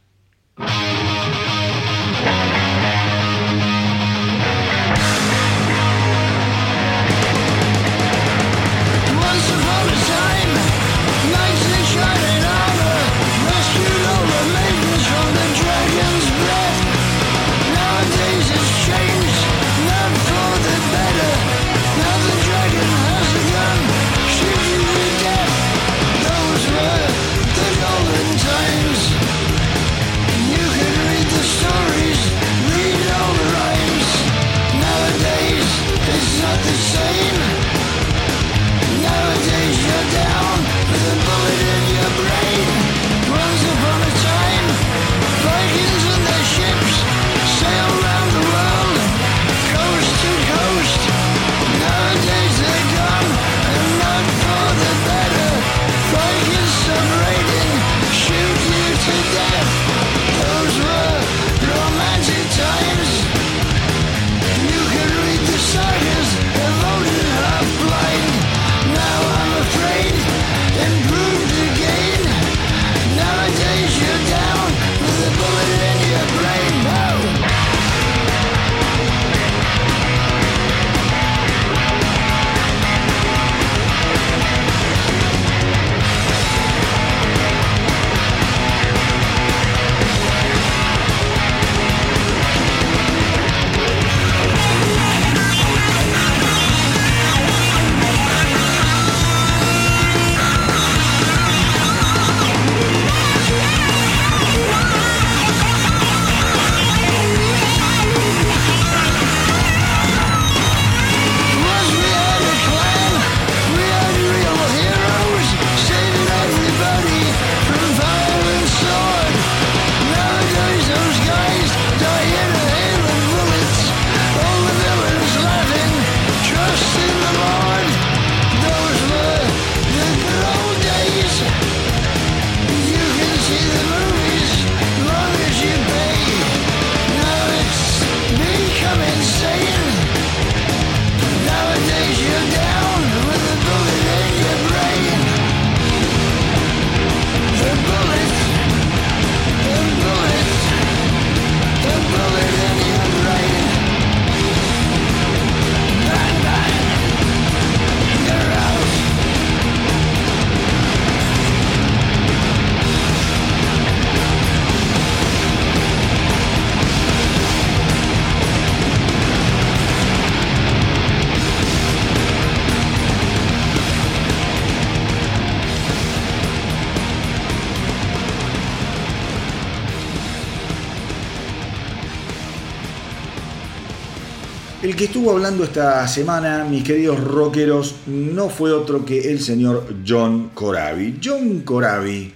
Hablando esta semana, mis queridos rockeros, no fue otro que el señor John Corabi. John Corabi,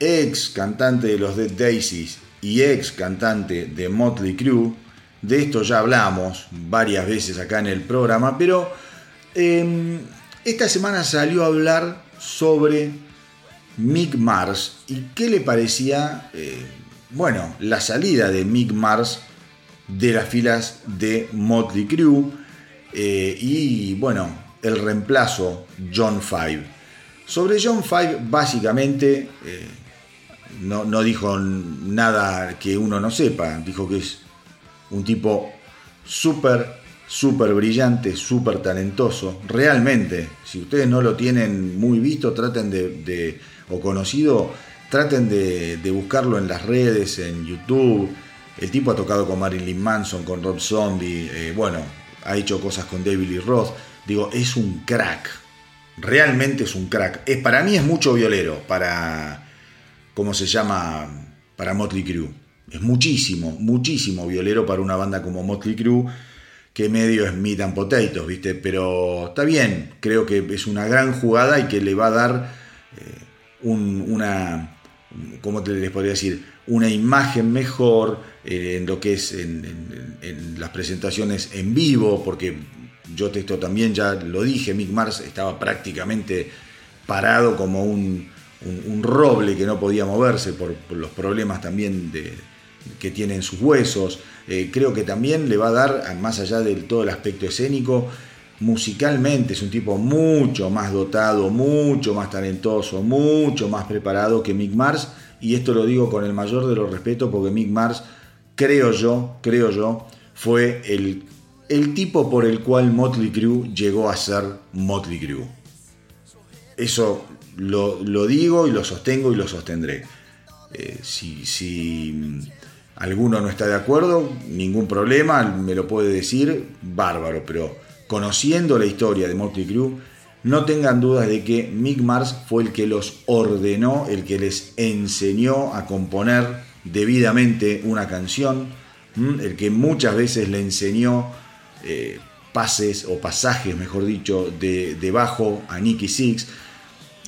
ex cantante de los Dead Daisies y ex cantante de Motley Crue, de esto ya hablamos varias veces acá en el programa, pero em, esta semana salió a hablar sobre Mick Mars y qué le parecía, eh, bueno, la salida de Mick Mars de las filas de Motley Crue eh, y bueno, el reemplazo John Five. Sobre John Five básicamente eh, no, no, dijo nada que uno no sepa, dijo que es un tipo súper, súper brillante, súper talentoso, realmente, si ustedes no lo tienen muy visto, traten de, o conocido, traten de, de buscarlo en las redes, en YouTube, el tipo ha tocado con Marilyn Manson, con Rob Zombie, eh, bueno, ha hecho cosas con David Lee Roth. Digo, es un crack. Realmente es un crack. Es, para mí es mucho violero para, ¿cómo se llama? Para Motley Crue. Es muchísimo, muchísimo violero para una banda como Motley Crue, que medio es meat and potatoes, ¿viste? Pero está bien, creo que es una gran jugada y que le va a dar eh, una, ¿cómo te les podría decir? una imagen mejor eh, en lo que es en, las presentaciones en vivo, porque yo esto también ya lo dije, Mick Mars estaba prácticamente parado como un, roble que no podía moverse por, los problemas también de, que tiene en sus huesos. Eh, creo que también le va a dar, más allá de todo el aspecto escénico, musicalmente es un tipo mucho más dotado, mucho más talentoso, mucho más preparado que Mick Mars y esto lo digo con el mayor de los respetos porque Mick Mars, creo yo, creo yo, fue el, el tipo por el cual Motley Crue llegó a ser Motley Crue. Eso lo, digo y lo sostengo y lo sostendré. Eh, si, si alguno no está de acuerdo, ningún problema, me lo puede decir, bárbaro, pero conociendo la historia de Motley Crue, no tengan dudas de que Mick Mars fue el que los ordenó, el que les enseñó a componer debidamente una canción, el que muchas veces le enseñó eh, pases o pasajes, mejor dicho, de, de bajo a Nicky Six.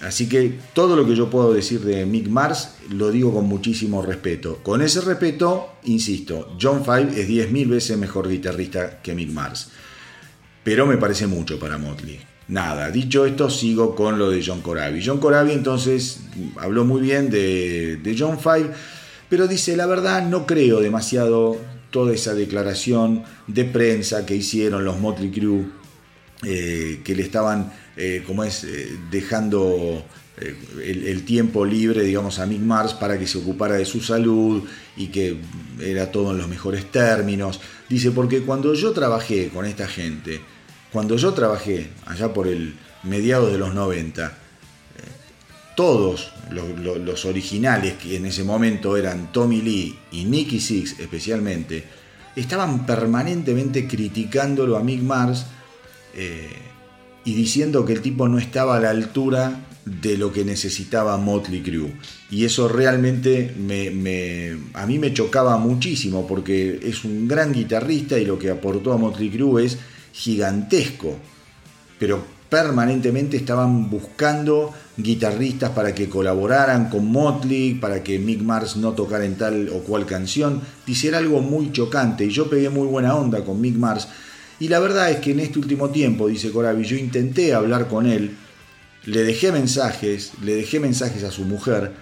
Así que todo lo que yo puedo decir de Mick Mars lo digo con muchísimo respeto. Con ese respeto, insisto, John Five es 10.000 veces mejor guitarrista que Mick Mars. Pero me parece mucho para Motley. Nada, dicho esto, sigo con lo de John Corabi. John Corabi entonces habló muy bien de, John Five, pero dice, la verdad no creo demasiado toda esa declaración de prensa que hicieron los Motley Crue, eh, que le estaban, eh, como es, eh, dejando el, tiempo libre, digamos, a Mick Mars para que se ocupara de su salud y que era todo en los mejores términos. Dice, porque cuando yo trabajé con esta gente, cuando yo trabajé, allá por el mediados de los 90, eh, todos los, originales, que en ese momento eran Tommy Lee y Nicky Six especialmente, estaban permanentemente criticándolo a Mick Mars eh, y diciendo que el tipo no estaba a la altura de lo que necesitaba Motley Crue. Y eso realmente a mí me chocaba muchísimo porque es un gran guitarrista y lo que aportó a Motley Crue es gigantesco, pero permanentemente estaban buscando guitarristas para que colaboraran con Motley, para que Mick Mars no tocara en tal o cual canción. Dice, era algo muy chocante y yo pegué muy buena onda con Mick Mars. Y la verdad es que en este último tiempo, dice Corabi, yo intenté hablar con él, le dejé mensajes, le dejé mensajes a su mujer,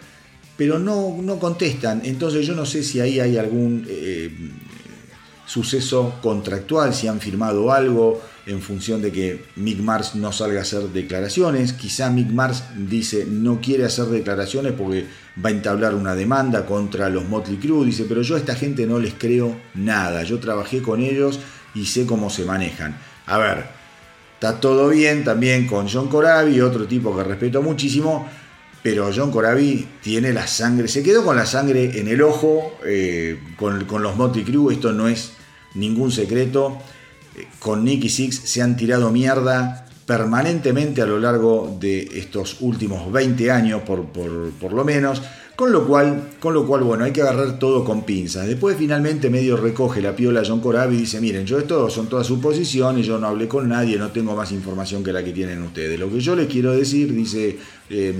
pero no, no contestan. Entonces yo no sé si ahí hay algún eh, suceso contractual, si han firmado algo en función de que Mick Mars no salga a hacer declaraciones. Quizá Mick Mars dice no quiere hacer declaraciones porque va a entablar una demanda contra los Motley Crue. Dice, pero yo a esta gente no les creo nada. Yo trabajé con ellos y sé cómo se manejan. A ver, está todo bien también con John Corabi, otro tipo que respeto muchísimo. Pero John Corabi tiene la sangre, se quedó con la sangre en el ojo eh, con, con los Motley Crue. Esto no es ningún secreto. Con Nicky Six se han tirado mierda permanentemente a lo largo de estos últimos 20 años, por, por, lo menos. Con lo cual, con lo cual, bueno, hay que agarrar todo con pinzas. Después finalmente medio recoge la piola John Corabi y dice, miren, yo esto son todas suposiciones, yo no hablé con nadie, no tengo más información que la que tienen ustedes. Lo que yo les quiero decir, dice eh,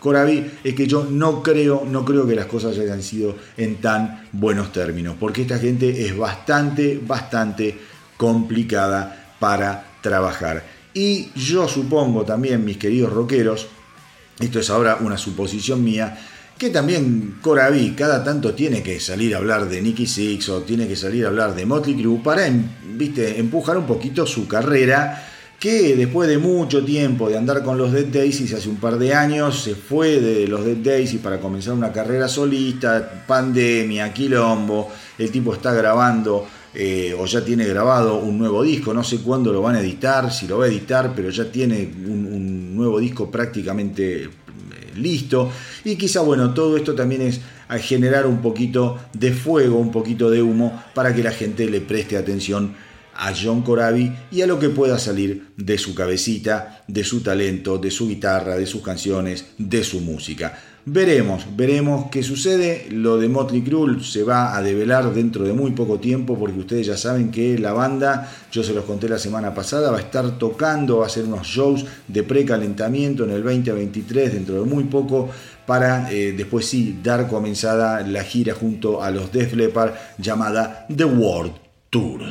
Corabi, es que yo no creo, no creo que las cosas hayan sido en tan buenos términos, porque esta gente es bastante, bastante complicada para trabajar. Y yo supongo también, mis queridos rockeros, esto es ahora una suposición mía, que también Corabi cada tanto tiene que salir a hablar de Nicky Six o tiene que salir a hablar de Motley Crue para em, ¿viste? empujar un poquito su carrera que después de mucho tiempo de andar con los Dead Daisies hace un par de años se fue de los Dead Daisies para comenzar una carrera solista, pandemia, quilombo, el tipo está grabando eh, o ya tiene grabado un nuevo disco, no sé cuándo lo van a editar, si lo va a editar, pero ya tiene un nuevo disco prácticamente listo. Y quizá, bueno, todo esto también es generar un poquito de fuego, un poquito de humo, para que la gente le preste atención a John Corabi y a lo que pueda salir de su cabecita, de su talento, de su guitarra, de sus canciones, de su música. Veremos, veremos qué sucede. Lo de Motley Crue se va a develar dentro de muy poco tiempo porque ustedes ya saben que la banda, yo se los conté la semana pasada, va a estar tocando, va a hacer unos shows de precalentamiento en el 2023 dentro de muy poco para eh, después sí dar comenzada la gira junto a los Def Leppard llamada The World Tour.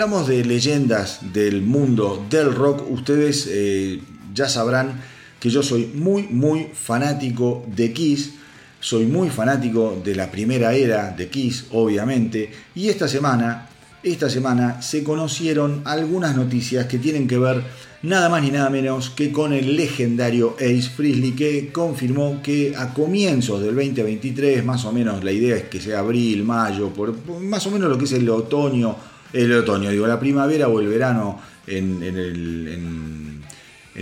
Hablamos de leyendas del mundo del rock, ustedes eh, ya sabrán que yo soy muy, muy fanático de Kiss. Soy muy fanático de la primera era de Kiss, obviamente. Y esta semana, esta semana se conocieron algunas noticias que tienen que ver nada más ni nada menos que con el legendario Ace Frehley que confirmó que a comienzos del 2023, más o menos la idea es que sea abril, mayo, por, más o menos lo que es el otoño, el otoño, digo, la primavera o el verano en, el,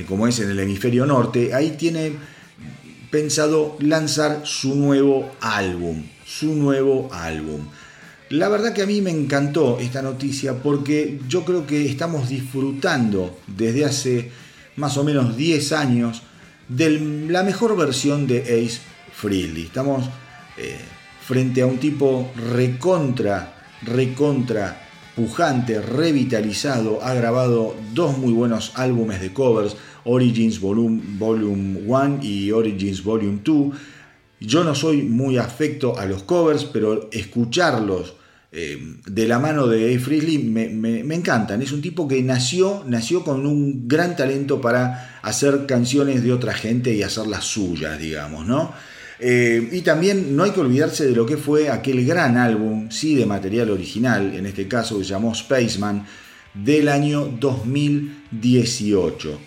como es en el hemisferio norte, ahí tiene pensado lanzar su nuevo álbum, su nuevo álbum. La verdad que a mí me encantó esta noticia porque yo creo que estamos disfrutando desde hace más o menos 10 años de la mejor versión de Ace Frehley. Estamos eh, frente a un tipo recontra, recontra pujante, revitalizado. Ha grabado dos muy buenos álbumes de covers, Origins Volume, Volume 1 y Origins Volume 2. Yo no soy muy afecto a los covers, pero escucharlos eh, de la mano de Dave Frisley me, encantan. Es un tipo que nació, nació con un gran talento para hacer canciones de otra gente y hacerlas suyas, digamos, ¿no? Eh, y también no hay que olvidarse de lo que fue aquel gran álbum, sí de material original, en este caso se llamó Spaceman, del año 2018.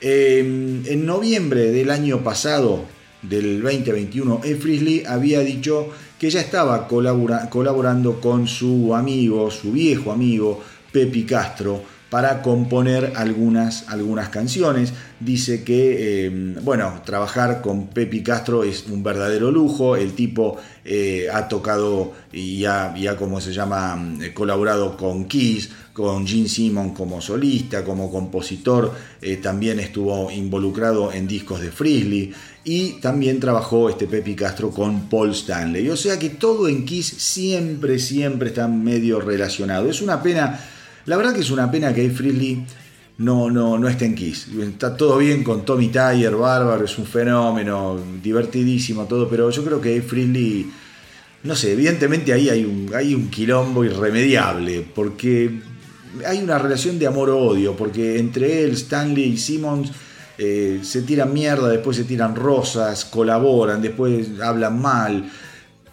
Eh, en noviembre del año pasado, del 2021, E. Frisley había dicho que ya estaba colaborando con su amigo, su viejo amigo, Pepi Castro, para componer algunas, algunas canciones. Dice que, eh, bueno, trabajar con Pepi Castro es un verdadero lujo. El tipo eh, ha tocado y ha, como se llama, eh, colaborado con Kiss, con Gene Simon como solista, como compositor. también estuvo involucrado en discos de Frisley y también trabajó este Pepi Castro con Paul Stanley. O sea que todo en Kiss siempre, siempre está medio relacionado. Es una pena, la verdad que es una pena que Dave Frizzly no, no, no esté en Kiss. Está todo bien con Tommy Tyler, bárbaro, es un fenómeno, divertidísimo todo, pero yo creo que Dave Frizzly, no sé, evidentemente ahí hay un, hay un quilombo irremediable, porque hay una relación de amor-odio, porque entre él, Stanley y Simmons eh, se tiran mierda, después se tiran rosas, colaboran, después hablan mal.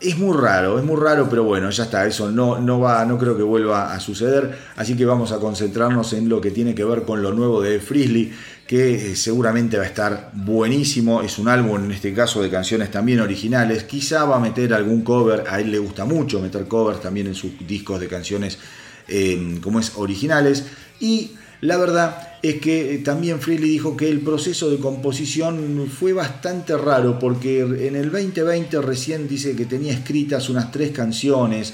Es muy raro, es muy raro, pero bueno, ya está, eso no, no va, no creo que vuelva a suceder, así que vamos a concentrarnos en lo que tiene que ver con lo nuevo de Frizzly, que eh, seguramente va a estar buenísimo, es un álbum en este caso de canciones también originales, quizá va a meter algún cover, a él le gusta mucho meter covers también en sus discos de canciones eh, como es originales, y la verdad es que eh, también Freely dijo que el proceso de composición fue bastante raro porque en el 2020 recién dice que tenía escritas unas tres canciones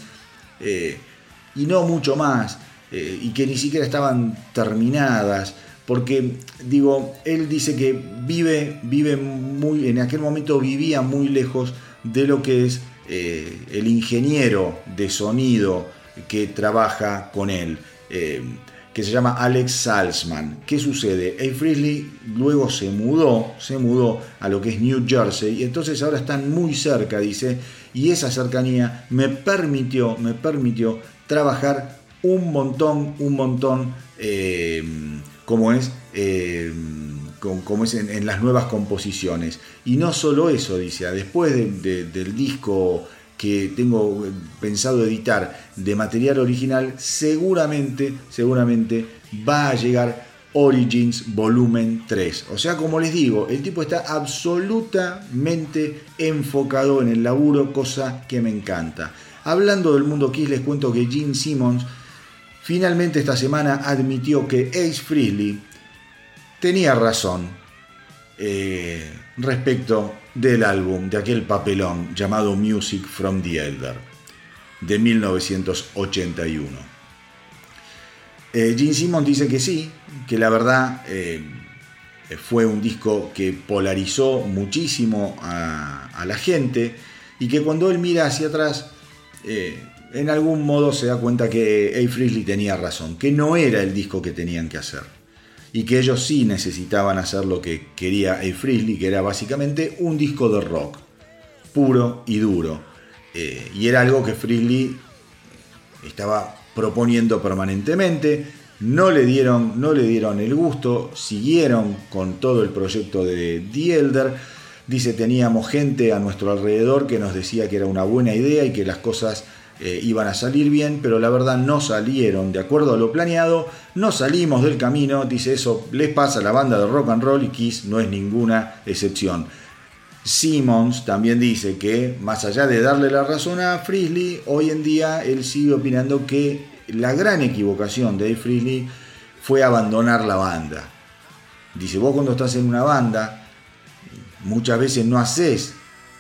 eh, y no mucho más eh, y que ni siquiera estaban terminadas porque digo él dice que vive vive muy en aquel momento vivía muy lejos de lo que es el ingeniero de sonido que trabaja con él que se llama Alex Salzman. ¿Qué sucede? A. Frizzly luego se mudó, se mudó a lo que es New Jersey y entonces ahora están muy cerca, dice, y esa cercanía me permitió, me permitió trabajar un montón, un montón, eh, como es, eh, como es en, las nuevas composiciones. Y no solo eso, dice, después del disco que tengo pensado editar de material original, seguramente, seguramente va a llegar Origins Volumen 3. O sea, como les digo, el tipo está absolutamente enfocado en el laburo, cosa que me encanta. Hablando del mundo Kiss, les cuento que Gene Simmons finalmente esta semana admitió que Ace Frehley tenía razón eh, respecto del álbum, de aquel papelón llamado Music from the Elder, de 1981. Eh, Gene Simmons dice que sí, que la verdad eh, fue un disco que polarizó muchísimo a, la gente y que cuando él mira hacia atrás, eh, en algún modo se da cuenta que A. Frizzly tenía razón, que no era el disco que tenían que hacer y que ellos sí necesitaban hacer lo que quería A. Frizzly, que era básicamente un disco de rock, puro y duro. Eh, y era algo que Frizzly estaba proponiendo permanentemente. No le, dieron, no le dieron el gusto, siguieron con todo el proyecto de The Elder. Dice, teníamos gente a nuestro alrededor que nos decía que era una buena idea y que las cosas eh, iban a salir bien, pero la verdad no salieron de acuerdo a lo planeado, no salimos del camino, dice eso, les pasa a la banda de rock and roll y Kiss no es ninguna excepción. Simmons también dice que, más allá de darle la razón a Frizzly, hoy en día él sigue opinando que la gran equivocación de Dave Frizzly fue abandonar la banda. Dice, vos cuando estás en una banda, muchas veces no haces,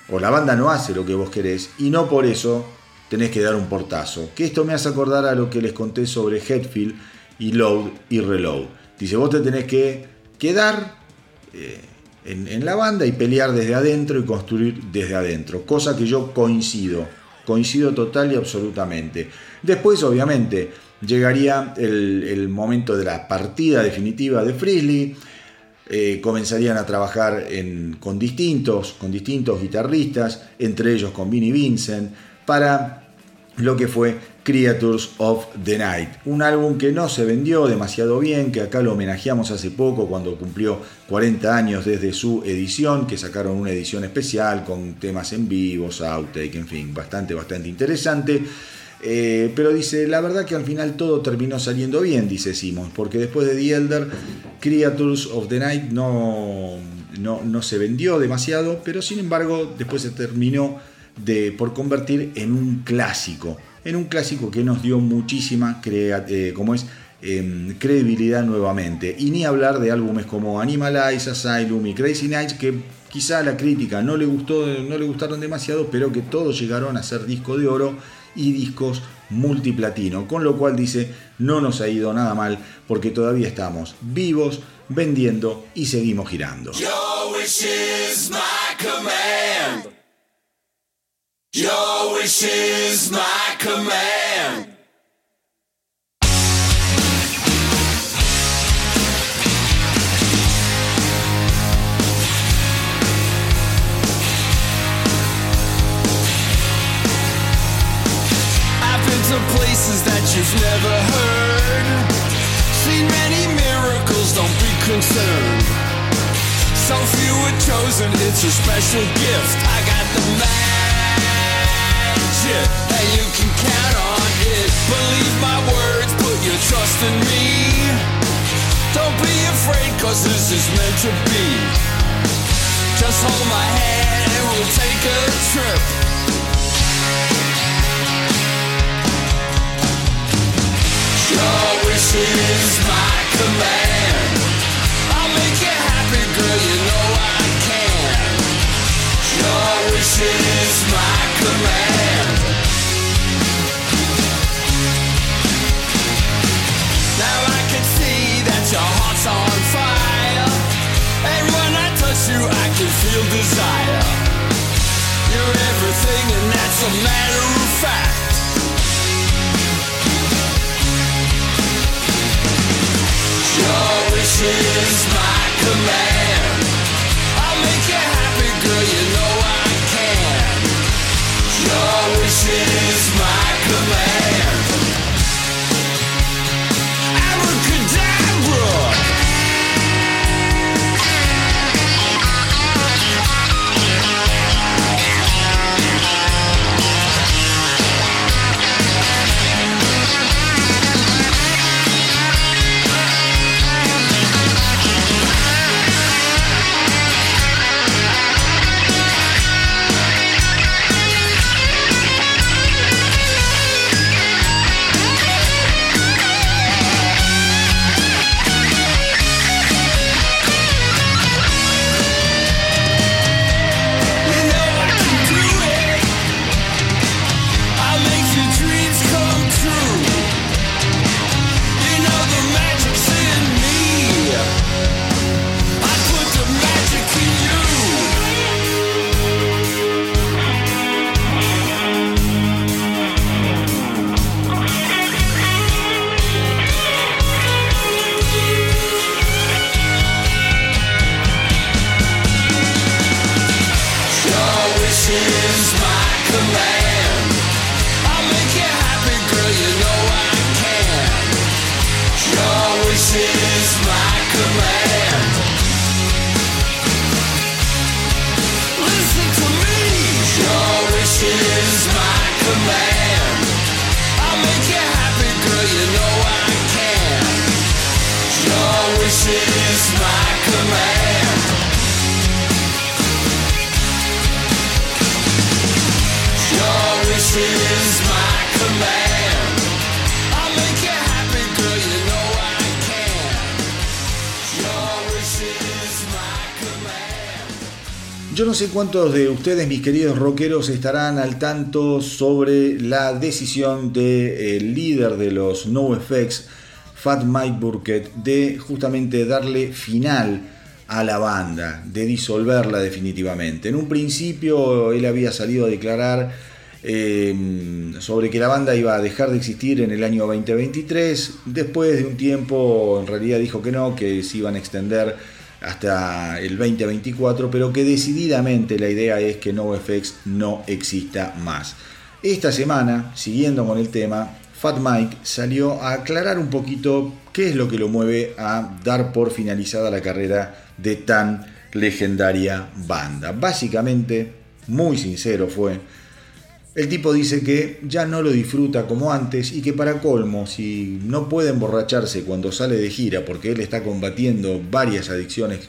o la banda no hace lo que vos querés, y no por eso tenés que dar un portazo. Que esto me hace acordar a lo que les conté sobre Headfield y Load y Reload. Dice, vos te tenés que quedar eh, en, la banda y pelear desde adentro y construir desde adentro. Cosa que yo coincido, coincido total y absolutamente. Después, obviamente, llegaría el, momento de la partida definitiva de Frizzly. Eh, comenzarían a trabajar con, distintos, con distintos guitarristas, entre ellos con Vinnie Vincent, para lo que fue Creatures of the Night. Un álbum que no se vendió demasiado bien, que acá lo homenajeamos hace poco cuando cumplió 40 años desde su edición, que sacaron una edición especial con temas en vivo, outtake, en fin, bastante, bastante interesante. Eh, pero dice, la verdad que al final todo terminó saliendo bien, dice Simon, porque después de The Elder, Creatures of the Night no, no, no se vendió demasiado, pero sin embargo después se terminó por convertir en un clásico, en un clásico que nos dio muchísima eh, como es, em, credibilidad nuevamente. Y ni hablar de álbumes como Animalize, Asylum y Crazy Nights, que quizá a la crítica no le, gustó, no le gustaron demasiado, pero que todos llegaron a ser disco de oro y discos multiplatino, con lo cual dice, no nos ha ido nada mal porque todavía estamos vivos, vendiendo y seguimos girando. I've been to places that you've never heard. Seen many miracles, don't be concerned. So few were chosen, it's a special gift. I got the man shit, and you can count on it. Believe my words, put your trust in me. Don't be afraid, cause this is meant to be. Just hold my hand and we'll take a trip. Your wish is my command. I'll make you happy, girl, you know I can. Your wish is my command. You, feel desire. You're everything, and that's a matter of fact. Your wish sé cuántos de ustedes, mis queridos rockeros, estarán al tanto sobre la decisión del líder de los NoFX, Fat Mike Burkett, de justamente darle final a la banda, de disolverla definitivamente. En un principio él había salido a declarar em, sobre que la banda iba a dejar de existir en el año 2023. Después de un tiempo, en realidad dijo que no, que se iban a extender hasta el 2024, pero que decididamente la idea es que NoFX no exista más. Esta semana, siguiendo con el tema, Fat Mike salió a aclarar un poquito qué es lo que lo mueve a dar por finalizada la carrera de tan legendaria banda. Básicamente, muy sincero fue, el tipo dice que ya no lo disfruta como antes y que para colmo, si no puede emborracharse cuando sale de gira, porque él está combatiendo varias adicciones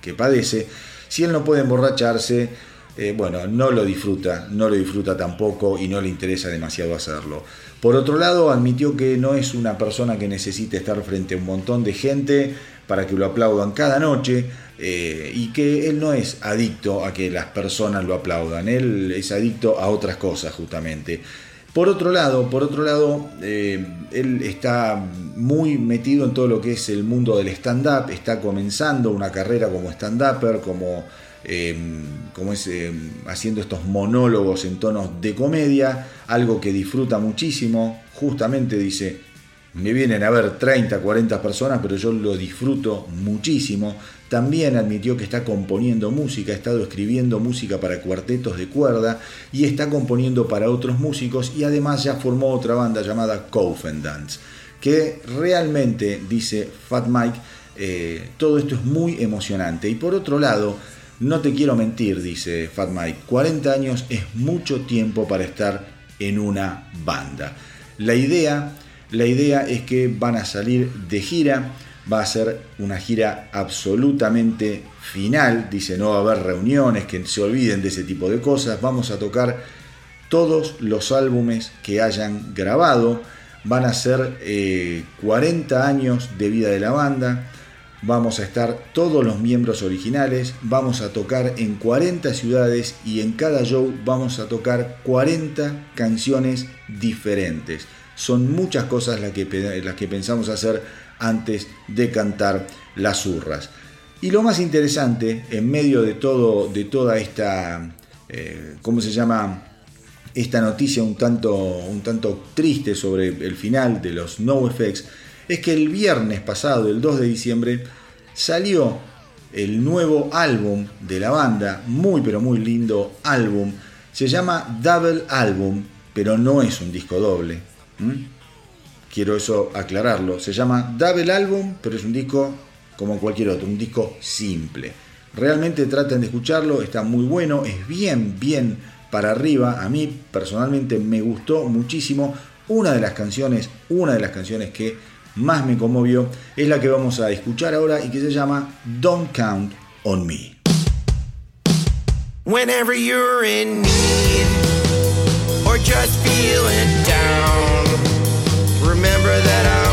que padece, si él no puede emborracharse, eh, bueno, no lo disfruta, no lo disfruta tampoco y no le interesa demasiado hacerlo. Por otro lado, admitió que no es una persona que necesite estar frente a un montón de gente para que lo aplaudan cada noche, eh, y que él no es adicto a que las personas lo aplaudan, él es adicto a otras cosas justamente. Por otro lado, por otro lado eh, él está muy metido en todo lo que es el mundo del stand-up, está comenzando una carrera como stand-upper, como, eh, como es, haciendo estos monólogos en tonos de comedia, algo que disfruta muchísimo, justamente dice, me vienen a ver 30, 40 personas, pero yo lo disfruto muchísimo. También admitió que está componiendo música, ha estado escribiendo música para cuartetos de cuerda y está componiendo para otros músicos y además ya formó otra banda llamada Dance, que realmente, dice Fat Mike, eh, todo esto es muy emocionante. Y por otro lado, no te quiero mentir, dice Fat Mike, 40 años es mucho tiempo para estar en una banda. La idea la idea es que van a salir de gira, va a ser una gira absolutamente final, dice no va a haber reuniones, que se olviden de ese tipo de cosas, vamos a tocar todos los álbumes que hayan grabado, van a ser 40 eh, años de vida de la banda, vamos a estar todos los miembros originales, vamos a tocar en 40 ciudades y en cada show vamos a tocar 40 canciones diferentes son muchas cosas las que, las que pensamos hacer antes de cantar las urras. Y lo más interesante, en medio de, todo, de toda esta, eh, ¿cómo se llama? Esta noticia un tanto, un tanto triste sobre el final de los NoFX, es que el viernes pasado, el 2 de diciembre, salió el nuevo álbum de la banda, muy pero muy lindo álbum, se llama Double Album, pero no es un disco doble, ¿Mm? Quiero eso aclararlo. Se llama Double Album, pero es un disco como cualquier otro, un disco simple. Realmente traten de escucharlo, está muy bueno, es bien, bien para arriba. A mí personalmente me gustó muchísimo. Una de las canciones, una de las canciones que más me conmovió es la que vamos a escuchar ahora y que se llama Don't Count on Me. Whenever you're in need or just feeling down. Remember that I'm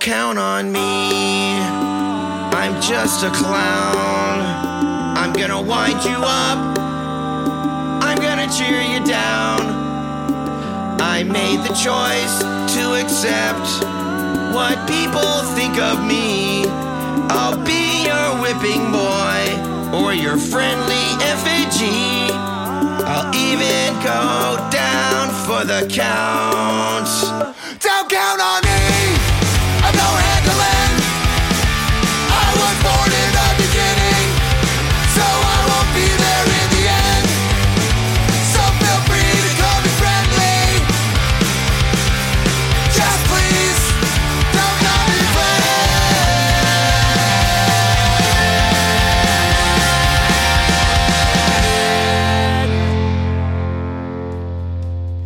count on me. I'm just a clown. I'm gonna wind you up. I'm gonna cheer you down. I made the choice to accept what people think of me. I'll be your whipping boy or your friendly effigy. I'll even go down for the count. Don't count on me.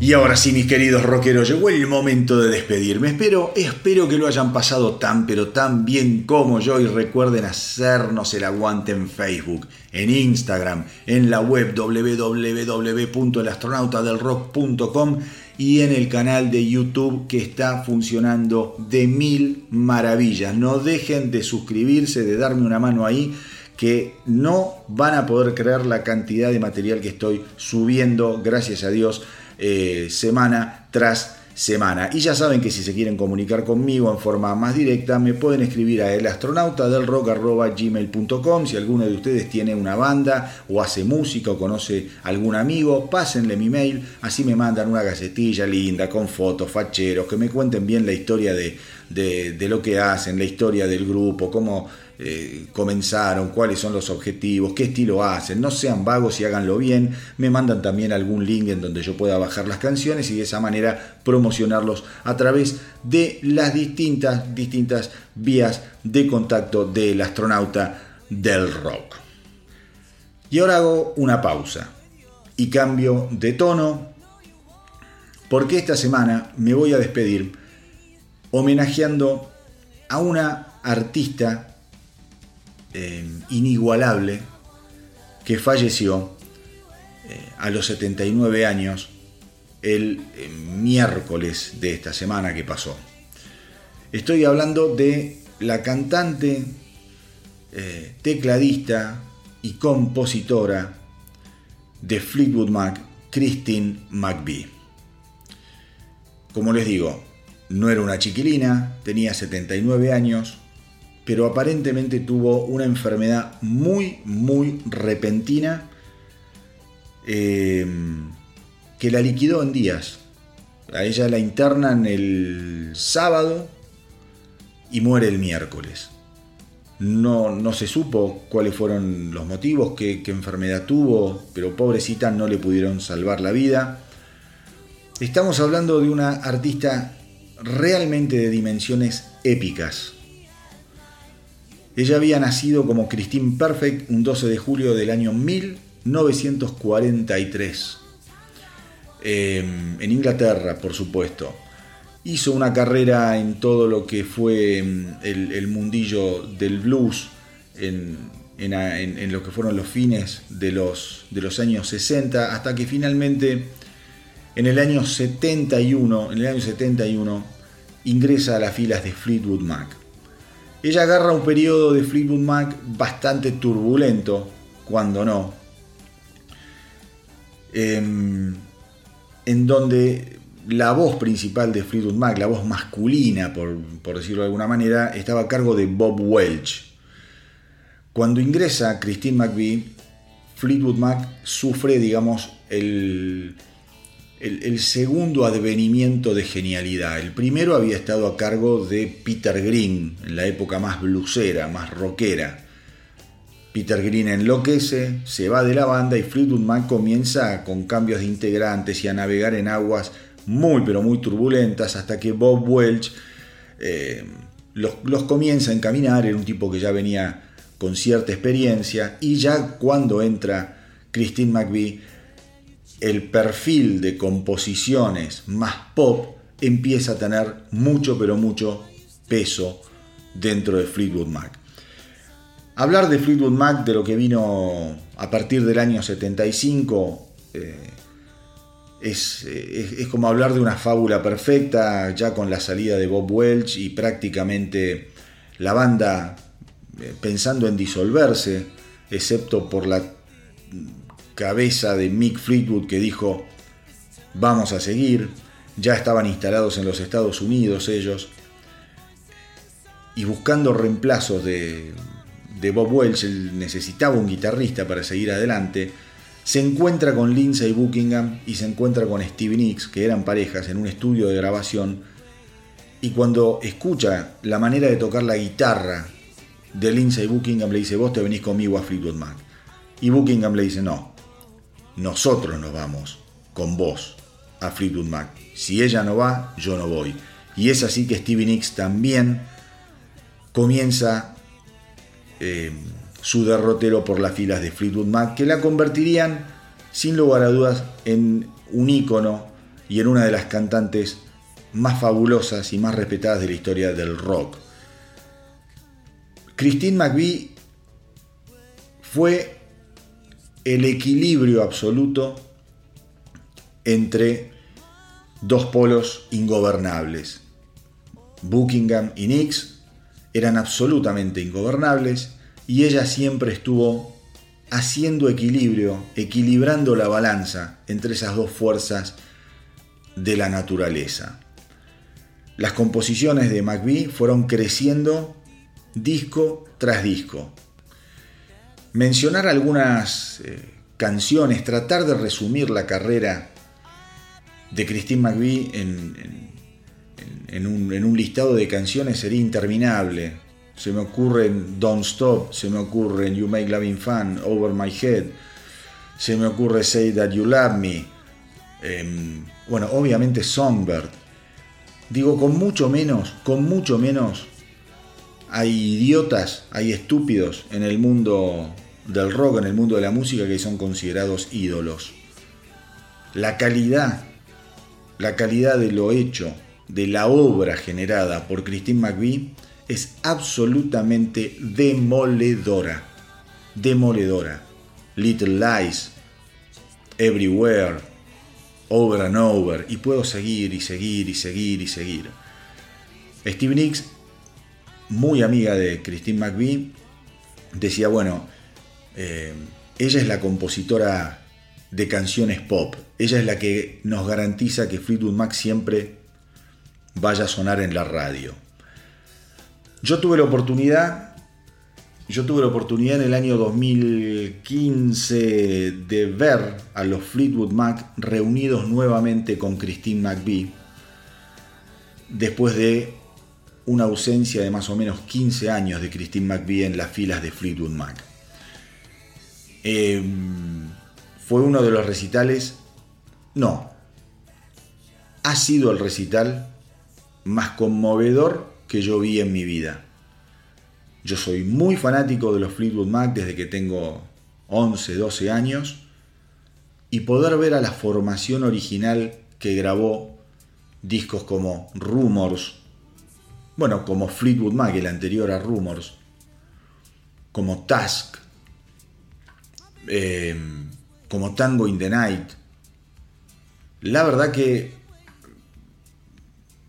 Y ahora sí, mis queridos rockeros, llegó el momento de despedirme. Espero, espero que lo hayan pasado tan, pero tan bien como yo. Y recuerden hacernos el aguante en Facebook, en Instagram, en la web www.elastronautadelrock.com y en el canal de YouTube que está funcionando de mil maravillas. No dejen de suscribirse, de darme una mano ahí que no van a poder creer la cantidad de material que estoy subiendo, gracias a Dios, eh, semana tras semana. Y ya saben que si se quieren comunicar conmigo en forma más directa, me pueden escribir a elastronautadelrock.gmail.com. Si alguno de ustedes tiene una banda o hace música o conoce algún amigo, pásenle mi mail, así me mandan una gacetilla linda con fotos, facheros, que me cuenten bien la historia de, de, de lo que hacen, la historia del grupo, cómo eh, comenzaron, cuáles son los objetivos, qué estilo hacen, no sean vagos y háganlo bien, me mandan también algún link en donde yo pueda bajar las canciones y de esa manera promocionarlos a través de las distintas, distintas vías de contacto del astronauta del rock. Y ahora hago una pausa y cambio de tono porque esta semana me voy a despedir homenajeando a una artista eh, inigualable que falleció eh, a los 79 años el eh, miércoles de esta semana que pasó. Estoy hablando de la cantante, tecladista y compositora de Fleetwood Mac, Christine McVie. Como les digo, no era una chiquilina, tenía 79 años, pero aparentemente tuvo una enfermedad muy, muy repentina eh, que la liquidó en días. A ella la internan el sábado y muere el miércoles. No, no se supo cuáles fueron los motivos, qué, qué enfermedad tuvo, pero pobrecita no le pudieron salvar la vida. Estamos hablando de una artista realmente de dimensiones épicas. Ella había nacido como Christine Perfect un 12 de julio del año 1943. Eh, en Inglaterra, por supuesto. Hizo una carrera en todo lo que fue el, el mundillo del blues, en, en, en, lo que fueron los fines de los, de los años 60, hasta que finalmente en el año 71, en el año 71 ingresa a las filas de Fleetwood Mac. Ella agarra un periodo de Fleetwood Mac bastante turbulento, cuando no, en, en donde la voz principal de Fleetwood Mac, la voz masculina, por, por, decirlo de alguna manera, estaba a cargo de Bob Welch. Cuando ingresa Christine McVie, Fleetwood Mac sufre, digamos, el, el, segundo advenimiento de genialidad. El primero había estado a cargo de Peter Green, en la época más blusera, más rockera. Peter Green enloquece, se va de la banda y Fleetwood Mac comienza con cambios de integrantes y a navegar en aguas muy pero muy turbulentas hasta que Bob Welch eh, los, los, comienza a encaminar, era un tipo que ya venía con cierta experiencia y ya cuando entra Christine McVie el perfil de composiciones más pop empieza a tener mucho pero mucho peso dentro de Fleetwood Mac. Hablar de Fleetwood Mac, de lo que vino a partir del año 75, eh, es, es, como hablar de una fábula perfecta, ya con la salida de Bob Welch y prácticamente la banda eh, pensando en disolverse, excepto por la cabeza de Mick Fleetwood que dijo, vamos a seguir, ya estaban instalados en los Estados Unidos ellos, y buscando reemplazos de, Bob Welch, él necesitaba un guitarrista para seguir adelante, se encuentra con Lindsay Buckingham y se encuentra con Stevie Nicks, que eran parejas, en un estudio de grabación, y cuando escucha la manera de tocar la guitarra de Lindsay Buckingham, le dice, vos te venís conmigo a Fleetwood Mac. Y Buckingham le dice, no, nosotros nos vamos con vos a Fleetwood Mac. Si ella no va, yo no voy. Y es así que Stevie Nicks también comienza eh, su derrotero por las filas de Fleetwood Mac, que la convertirían, sin lugar a dudas, en un ícono y en una de las cantantes más fabulosas y más respetadas de la historia del rock. Christine McVie fue el equilibrio absoluto entre dos polos ingobernables. Buckingham y Nix eran absolutamente ingobernables y ella siempre estuvo haciendo equilibrio, equilibrando la balanza entre esas dos fuerzas de la naturaleza. Las composiciones de McVie fueron creciendo disco tras disco mencionar algunas eh, canciones, tratar de resumir la carrera de Christine McVie en, un, listado de canciones sería interminable. Se me ocurren Don't Stop, se me ocurren You Make Loving Fun, Over My Head, se me ocurre Say That You Love Me, em, bueno, obviamente Songbird. Digo, con mucho menos, con mucho menos, hay idiotas, hay estúpidos en el mundo del rock en el mundo de la música que son considerados ídolos. La calidad, la calidad de lo hecho, de la obra generada por Christine McVie es absolutamente demoledora. Demoledora. Little Lies, Everywhere, Over and Over, y puedo seguir y seguir y seguir y seguir. Steve Nicks, muy amiga de Christine McVie, decía, bueno, eh, ella es la compositora de canciones pop. Ella es la que nos garantiza que Fleetwood Mac siempre vaya a sonar en la radio. Yo tuve la oportunidad, yo tuve la oportunidad en el año 2015 de ver a los Fleetwood Mac reunidos nuevamente con Christine McVie después de una ausencia de más o menos 15 años de Christine McVie en las filas de Fleetwood Mac. Em, fue uno de los recitales, no, ha sido el recital más conmovedor que yo vi en mi vida. Yo soy muy fanático de los Fleetwood Mac desde que tengo 11, 12 años. Y poder ver a la formación original que grabó discos como Rumors, bueno, como Fleetwood Mac, el anterior a Rumors, como Task, eh, como Tango in the Night. La verdad que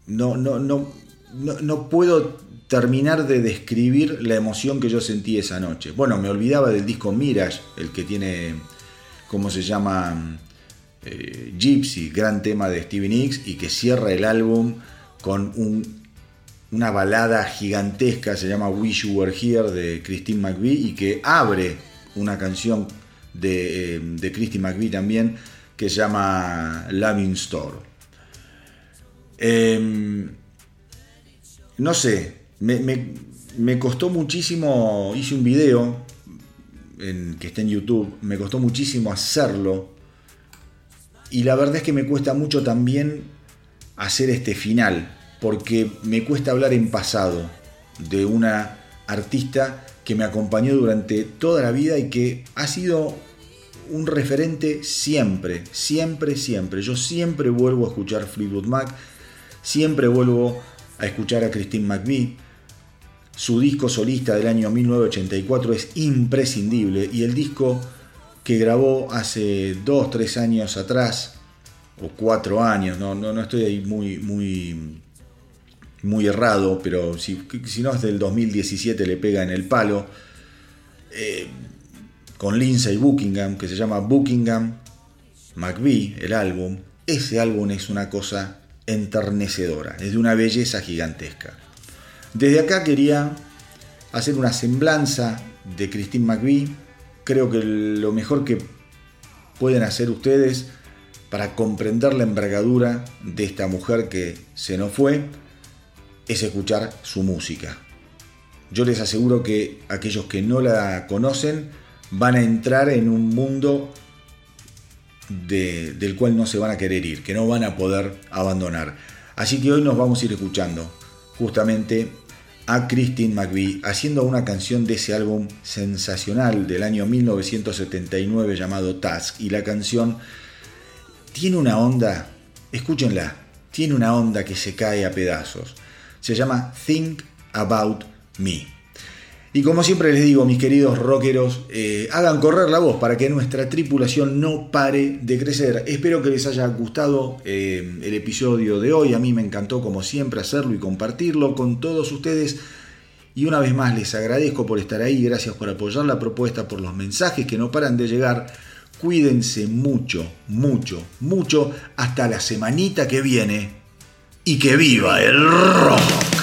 no, no, no, no, puedo terminar de describir la emoción que yo sentí esa noche. Bueno, me olvidaba del disco Mirage, el que tiene, ¿cómo se llama? Eh, Gypsy, gran tema de Stevie Nicks, y que cierra el álbum con una balada gigantesca, se llama Wish You Were Here de Christine McVie, y que abre una canción de, eh, de Christy McVie también, que se llama Loving Store. Em, no sé, me, costó muchísimo, hice un video en, que está en YouTube, me costó muchísimo hacerlo y la verdad es que me cuesta mucho también hacer este final, porque me cuesta hablar en pasado de una artista que me acompañó durante toda la vida y que ha sido un referente siempre, siempre, siempre. Yo siempre vuelvo a escuchar Fleetwood Mac, siempre vuelvo a escuchar a Christine McVie. Su disco solista del año 1984 es imprescindible y el disco que grabó hace 2, 3 años atrás, o 4 años, no, no, no estoy ahí muy, muy, muy errado, pero si, si no es del 2017 le pega en el palo, eh, con Lindsay Buckingham, que se llama Buckingham McVie, el álbum. Ese álbum es una cosa enternecedora, es de una belleza gigantesca. Desde acá quería hacer una semblanza de Christine McVie. Creo que lo mejor que pueden hacer ustedes para comprender la envergadura de esta mujer que se nos fue es escuchar su música. Yo les aseguro que aquellos que no la conocen van a entrar en un mundo del cual no se van a querer ir, que no van a poder abandonar. Así que hoy nos vamos a ir escuchando justamente a Christine McVie haciendo una canción de ese álbum sensacional del año 1979 llamado Task. Y la canción tiene una onda, escúchenla, tiene una onda que se cae a pedazos. Se llama Think About Me. Y como siempre les digo, mis queridos rockeros, eh, hagan correr la voz para que nuestra tripulación no pare de crecer. Espero que les haya gustado eh, el episodio de hoy. A mí me encantó como siempre hacerlo y compartirlo con todos ustedes. Y una vez más les agradezco por estar ahí, gracias por apoyar la propuesta, por los mensajes que no paran de llegar. Cuídense mucho, mucho, mucho hasta la semanita que viene. Y que viva el rock.